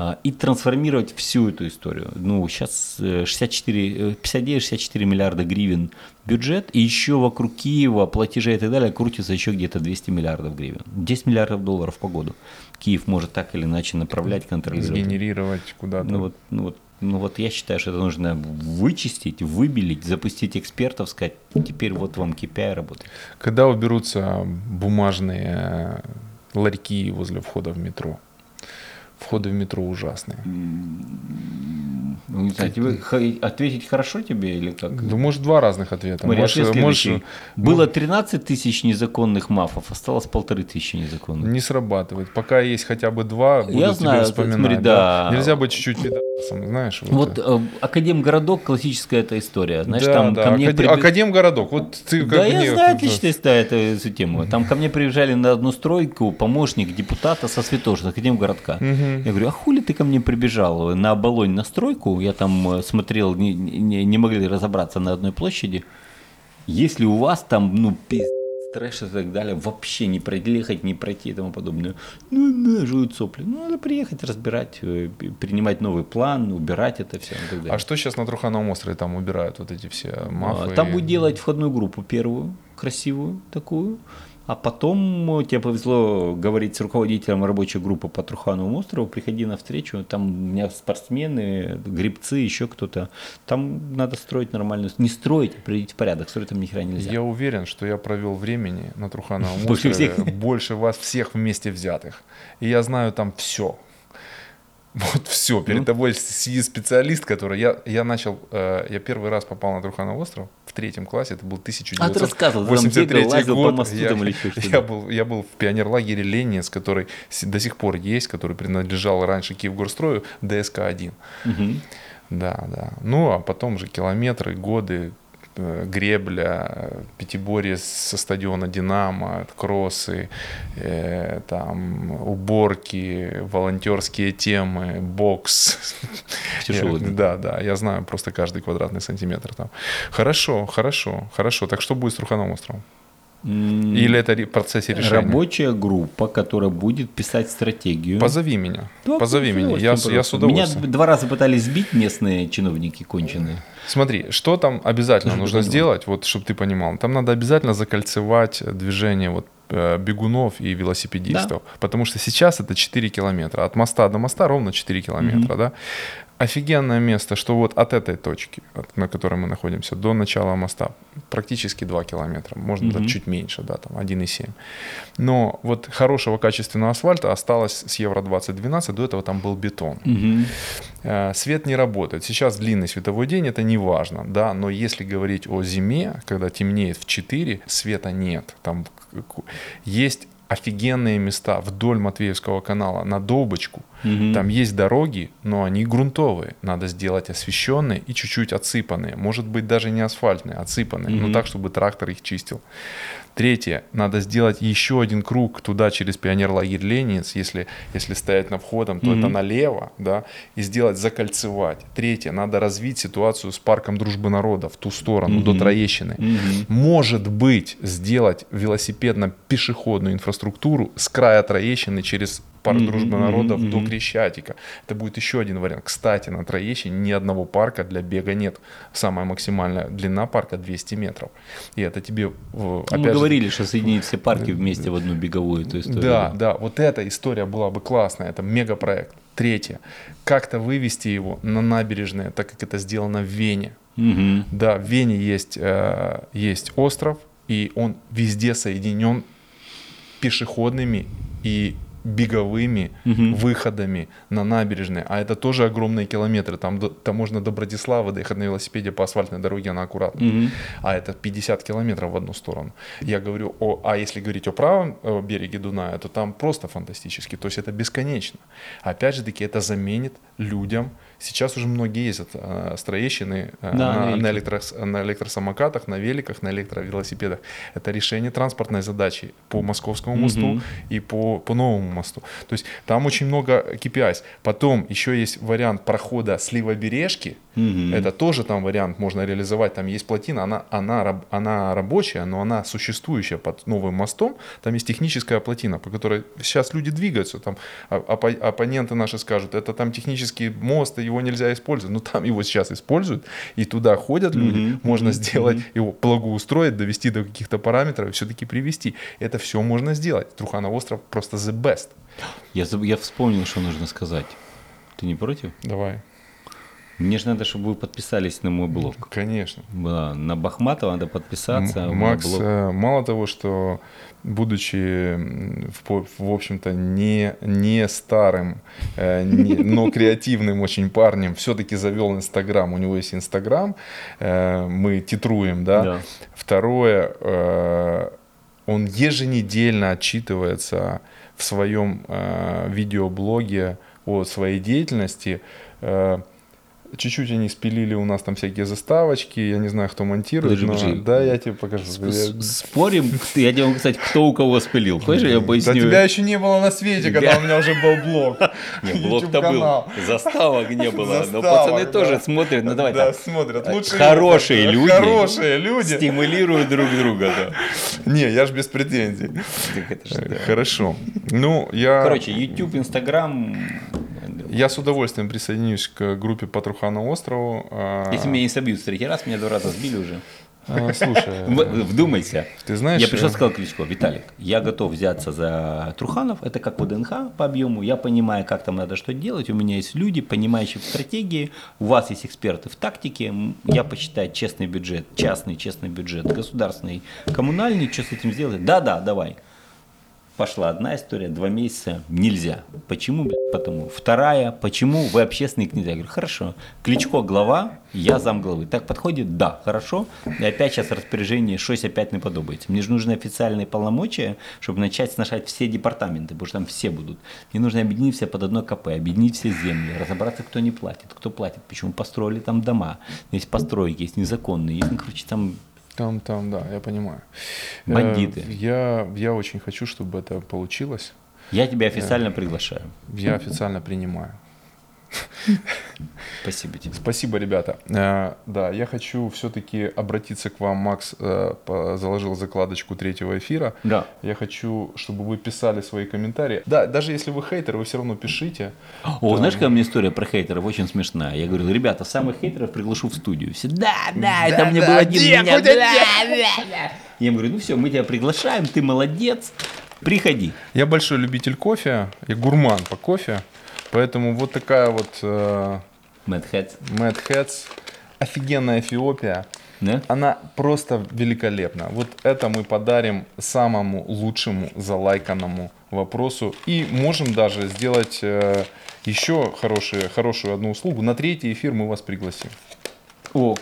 а, и трансформировать всю эту историю. Ну, сейчас 64, 59-64 миллиарда гривен бюджет, и еще вокруг Киева, платежей и так далее, крутится еще где-то 200 миллиардов гривен. 10 миллиардов долларов по году. Киев может так или иначе направлять, контролировать. Сгенерировать куда-то. Ну вот, ну вот ну вот я считаю, что это нужно вычистить, выбелить, запустить экспертов, сказать, теперь вот вам KPI работает. Когда уберутся бумажные ларьки возле входа в метро? Входы в метро ужасные. Ну, знаю, тебе ответить хорошо тебе или как? Ну, может, два разных ответа. Смотри, может, можешь, Было 13 тысяч незаконных мафов, осталось полторы тысячи незаконных. Не срабатывает. Пока есть хотя бы два, Я буду знаю, тебе вспоминать. Смотри, да. Да? Нельзя быть чуть-чуть пидорасом, знаешь. Вот, вот э, Академгородок, классическая эта история. Знаешь, да, там да. ко мне Академ, приб... Академгородок, вот ты Да, я мне... знаю отлично эту, эту тему. Там ко мне приезжали на одну стройку помощник депутата со Святошина, Академгородка. Угу. Я говорю, а хули ты ко мне прибежал на оболонь на стройку? Я там э, смотрел, не, не, не могли разобраться на одной площади. Если у вас там, ну, пиздец, трэш и так далее, вообще не проехать, не пройти и тому подобное. Ну, на, жуют сопли. Ну, надо приехать, разбирать, э, принимать новый план, убирать это все и так далее. А что сейчас на Трухановом острове там убирают вот эти все а, мафы? Там будет делать входную группу первую, красивую такую. А потом э, тебе повезло говорить с руководителем рабочей группы по Трухановому острову, приходи на встречу, там у меня спортсмены, грибцы, еще кто-то. Там надо строить нормальную... Не строить, а приводить в порядок, строить там ни хера нельзя. Я уверен, что я провел времени на Трухановом острове больше вас всех вместе взятых. И я знаю там все, вот все, перед ну. тобой сидит специалист, который... Я, я начал... Э, я первый раз попал на Труханов остров в третьем классе, это был 1983 а год. По я, или я, был, я был в пионерлагере Ленинс, который до сих пор есть, который принадлежал раньше Киевгорстрою, ДСК-1. Угу. Да, да. Ну, а потом же километры, годы, гребля, пятиборье со стадиона «Динамо», кроссы, э, там, уборки, волонтерские темы, бокс. Да, да, я знаю просто каждый квадратный сантиметр там. Хорошо, хорошо, хорошо. Так что будет с Трухановым островом? Или это в процессе решения? Рабочая группа, которая будет писать стратегию. Позови меня. Да, Позови меня. Я, я с удовольствием. Меня два раза пытались сбить местные чиновники конченые. Смотри, что там обязательно нужно сделать, вот чтобы ты понимал. Там надо обязательно закольцевать движение вот э, бегунов и велосипедистов. Да. Потому что сейчас это 4 километра. От моста до моста ровно 4 километра. Угу. Да? Офигенное место, что вот от этой точки, на которой мы находимся, до начала моста практически 2 километра, можно mm-hmm. чуть меньше, да, там 1,7. Но вот хорошего качественного асфальта осталось с Евро 2012, до этого там был бетон. Mm-hmm. Свет не работает. Сейчас длинный световой день, это не важно, да, но если говорить о зиме, когда темнеет в 4, света нет. Там есть офигенные места вдоль Матвеевского канала на Добочку. Угу. Там есть дороги, но они грунтовые. Надо сделать освещенные и чуть-чуть отсыпанные. Может быть, даже не асфальтные, отсыпанные, угу. но так, чтобы трактор их чистил. Третье, надо сделать еще один круг туда через пионер-лагерь Ленинец, если, если стоять на входом, то mm-hmm. это налево, да, и сделать, закольцевать. Третье, надо развить ситуацию с парком Дружбы Народа в ту сторону, mm-hmm. до Троещины. Mm-hmm. Может быть, сделать велосипедно-пешеходную инфраструктуру с края Троещины через парк mm-hmm, дружбы народов mm-hmm. до Крещатика. Это будет еще один вариант. Кстати, на Троещине ни одного парка для бега нет. Самая максимальная длина парка 200 метров. И это тебе... Опять Мы же, говорили, что соединить все парки вместе в одну беговую эту историю. Да, да. Вот эта история была бы классная. Это мегапроект. Третье. Как-то вывести его на набережные, так как это сделано в Вене. Mm-hmm. Да, в Вене есть, э, есть остров, и он везде соединен пешеходными и беговыми угу. выходами на набережные, а это тоже огромные километры, там, до, там можно до Братиславы доехать на велосипеде по асфальтной дороге, она аккуратно, угу. а это 50 километров в одну сторону. Я говорю, о, а если говорить о правом береге Дуная, то там просто фантастически, то есть это бесконечно. Опять же таки, это заменит людям Сейчас уже многие ездят э, с Троещины э, да, на, на, электро, на электросамокатах, на великах, на электровелосипедах. Это решение транспортной задачи по Московскому мосту угу. и по, по Новому мосту. То есть там очень много KPIs. Потом еще есть вариант прохода с левобережки. Угу. Это тоже там вариант можно реализовать. Там есть плотина, она, она, она рабочая, но она существующая под новым мостом. Там есть техническая плотина, по которой сейчас люди двигаются. Там оппоненты наши скажут, это там технический мост, и его нельзя использовать. Но там его сейчас используют, и туда ходят люди, mm-hmm. можно сделать, mm-hmm. его благоустроить, довести до каких-то параметров и все-таки привести. Это все можно сделать. Труханов остров просто the best. Я, я вспомнил, что нужно сказать. Ты не против? Давай. Мне же надо, чтобы вы подписались на мой блог. Конечно. Да, на Бахматова надо подписаться. Макс, блог... Э, мало того, что будучи, в, в общем-то, не, не старым, э, не, но креативным очень парнем, все-таки завел Инстаграм. У него есть Инстаграм, э, мы титруем, да. да. Второе, он еженедельно отчитывается в своем видеоблоге о своей деятельности Чуть-чуть они спилили у нас там всякие заставочки, я не знаю, кто монтирует, подожди, но... Подожди. Да, я тебе покажу. Спорим, я тебе могу сказать, кто у кого спилил. Хочешь, я поясню? Да тебя еще не было на свете, когда у меня уже был блог. Нет, блог-то был. Заставок не было. Но пацаны тоже смотрят. Ну давай Да, смотрят. Хорошие люди. Хорошие люди. Стимулируют друг друга, да. Не, я ж без претензий. Хорошо. Ну, я... Короче, YouTube, Instagram, я с удовольствием присоединюсь к группе по Труханову острову. А, Если меня не собьют в третий раз, меня два раза сбили уже. А, слушай, вдумайся. Ты знаешь, я пришел и сказал Кличко, Виталик, я готов взяться за Труханов, это как ВДНХ по объему, я понимаю, как там надо что делать, у меня есть люди, понимающие в стратегии, у вас есть эксперты в тактике, я посчитаю честный бюджет, частный честный бюджет, государственный, коммунальный, что с этим сделать? Да-да, давай. Пошла одна история, два месяца нельзя. Почему, блядь? Потому. Вторая, почему вы общественник нельзя? Я говорю, хорошо. Кличко глава, я зам главы. Так подходит? Да, хорошо. И опять сейчас распоряжение, щось опять не подобается. Мне же нужны официальные полномочия, чтобы начать сношать все департаменты, потому что там все будут. Мне нужно объединить все под одно КП, объединить все земли, разобраться, кто не платит, кто платит, почему построили там дома. Есть постройки, есть незаконные, есть, ну, короче, там там, там, да, я понимаю. Бандиты. Э, я, я очень хочу, чтобы это получилось. Я тебя официально я, приглашаю. Я официально принимаю. Спасибо тебе. Спасибо, ребята. Э, да, я хочу все-таки обратиться к вам. Макс э, заложил закладочку третьего эфира. Да. Я хочу, чтобы вы писали свои комментарии. Да, даже если вы хейтер, вы все равно пишите. О, да. знаешь, какая у меня история про хейтеров очень смешная. Я говорю, ребята, самых хейтеров приглашу в студию. Все, да, да, это мне был один меня. Я говорю, ну все, мы тебя приглашаем, ты молодец, приходи. Я большой любитель кофе, я гурман по кофе. Поэтому вот такая вот... Э, Mad Heads. Mad Heads. Офигенная Эфиопия. Да? Она просто великолепна. Вот это мы подарим самому лучшему залайканному вопросу. И можем даже сделать э, еще хорошие, хорошую одну услугу. На третий эфир мы вас пригласим. О.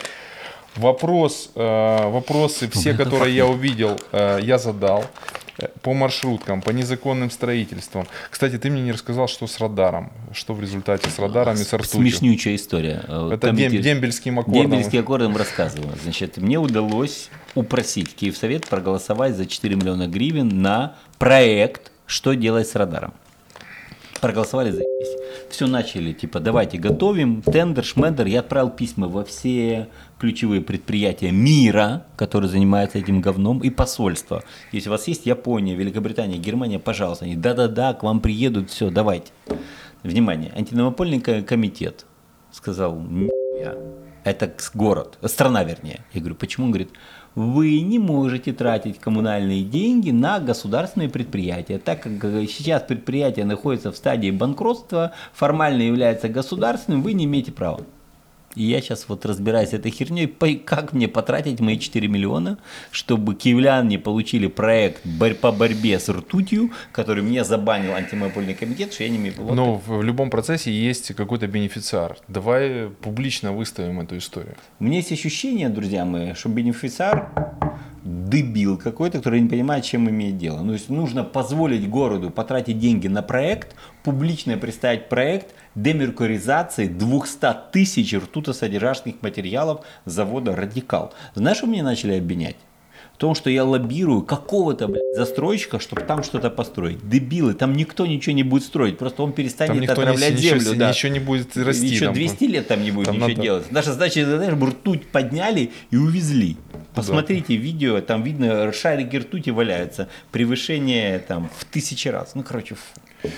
Вопрос, э, вопросы, все, которые я увидел, э, я задал по маршруткам, по незаконным строительствам. Кстати, ты мне не рассказал, что с радаром, что в результате с радарами, с ртутью. Смешнючая история. Это Комитет... дембельским аккордом. Дембельским аккордом рассказываю. Значит, мне удалось упросить Киевсовет проголосовать за 4 миллиона гривен на проект «Что делать с радаром». Проголосовали за все начали, типа, давайте готовим, тендер, шмендер. Я отправил письма во все ключевые предприятия мира, которые занимаются этим говном, и посольство. Если у вас есть Япония, Великобритания, Германия, пожалуйста, они, да-да-да, к вам приедут, все, давайте. Внимание, антимонопольный комитет сказал, это город, страна вернее. Я говорю, почему? Он говорит, вы не можете тратить коммунальные деньги на государственные предприятия, так как сейчас предприятие находится в стадии банкротства, формально является государственным, вы не имеете права. И я сейчас вот разбираюсь с этой херней, как мне потратить мои 4 миллиона, чтобы киевляне получили проект по борьбе с ртутью, который мне забанил антимонопольный комитет, что я не имею права. Но в любом процессе есть какой-то бенефициар. Давай публично выставим эту историю. У меня есть ощущение, друзья мои, что бенефициар дебил какой-то, который не понимает, чем имеет дело. Ну, то есть нужно позволить городу потратить деньги на проект, публично представить проект демеркуризации 200 тысяч ртутосодержащих материалов завода «Радикал». Знаешь, что мне начали обвинять? В том, что я лоббирую какого-то блядь, застройщика, чтобы там что-то построить. Дебилы, там никто ничего не будет строить, просто он перестанет отравлять не, землю. Ничего, да. ничего не будет расти. Еще там. 200 лет там не будет там ничего надо... делать. Даже, значит, знаешь, ртуть подняли и увезли. Посмотрите да. видео, там видно, шарики ртути валяются. Превышение там в тысячи раз. Ну, короче, фу.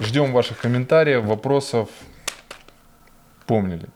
Ждем ваших комментариев, вопросов. Помнили.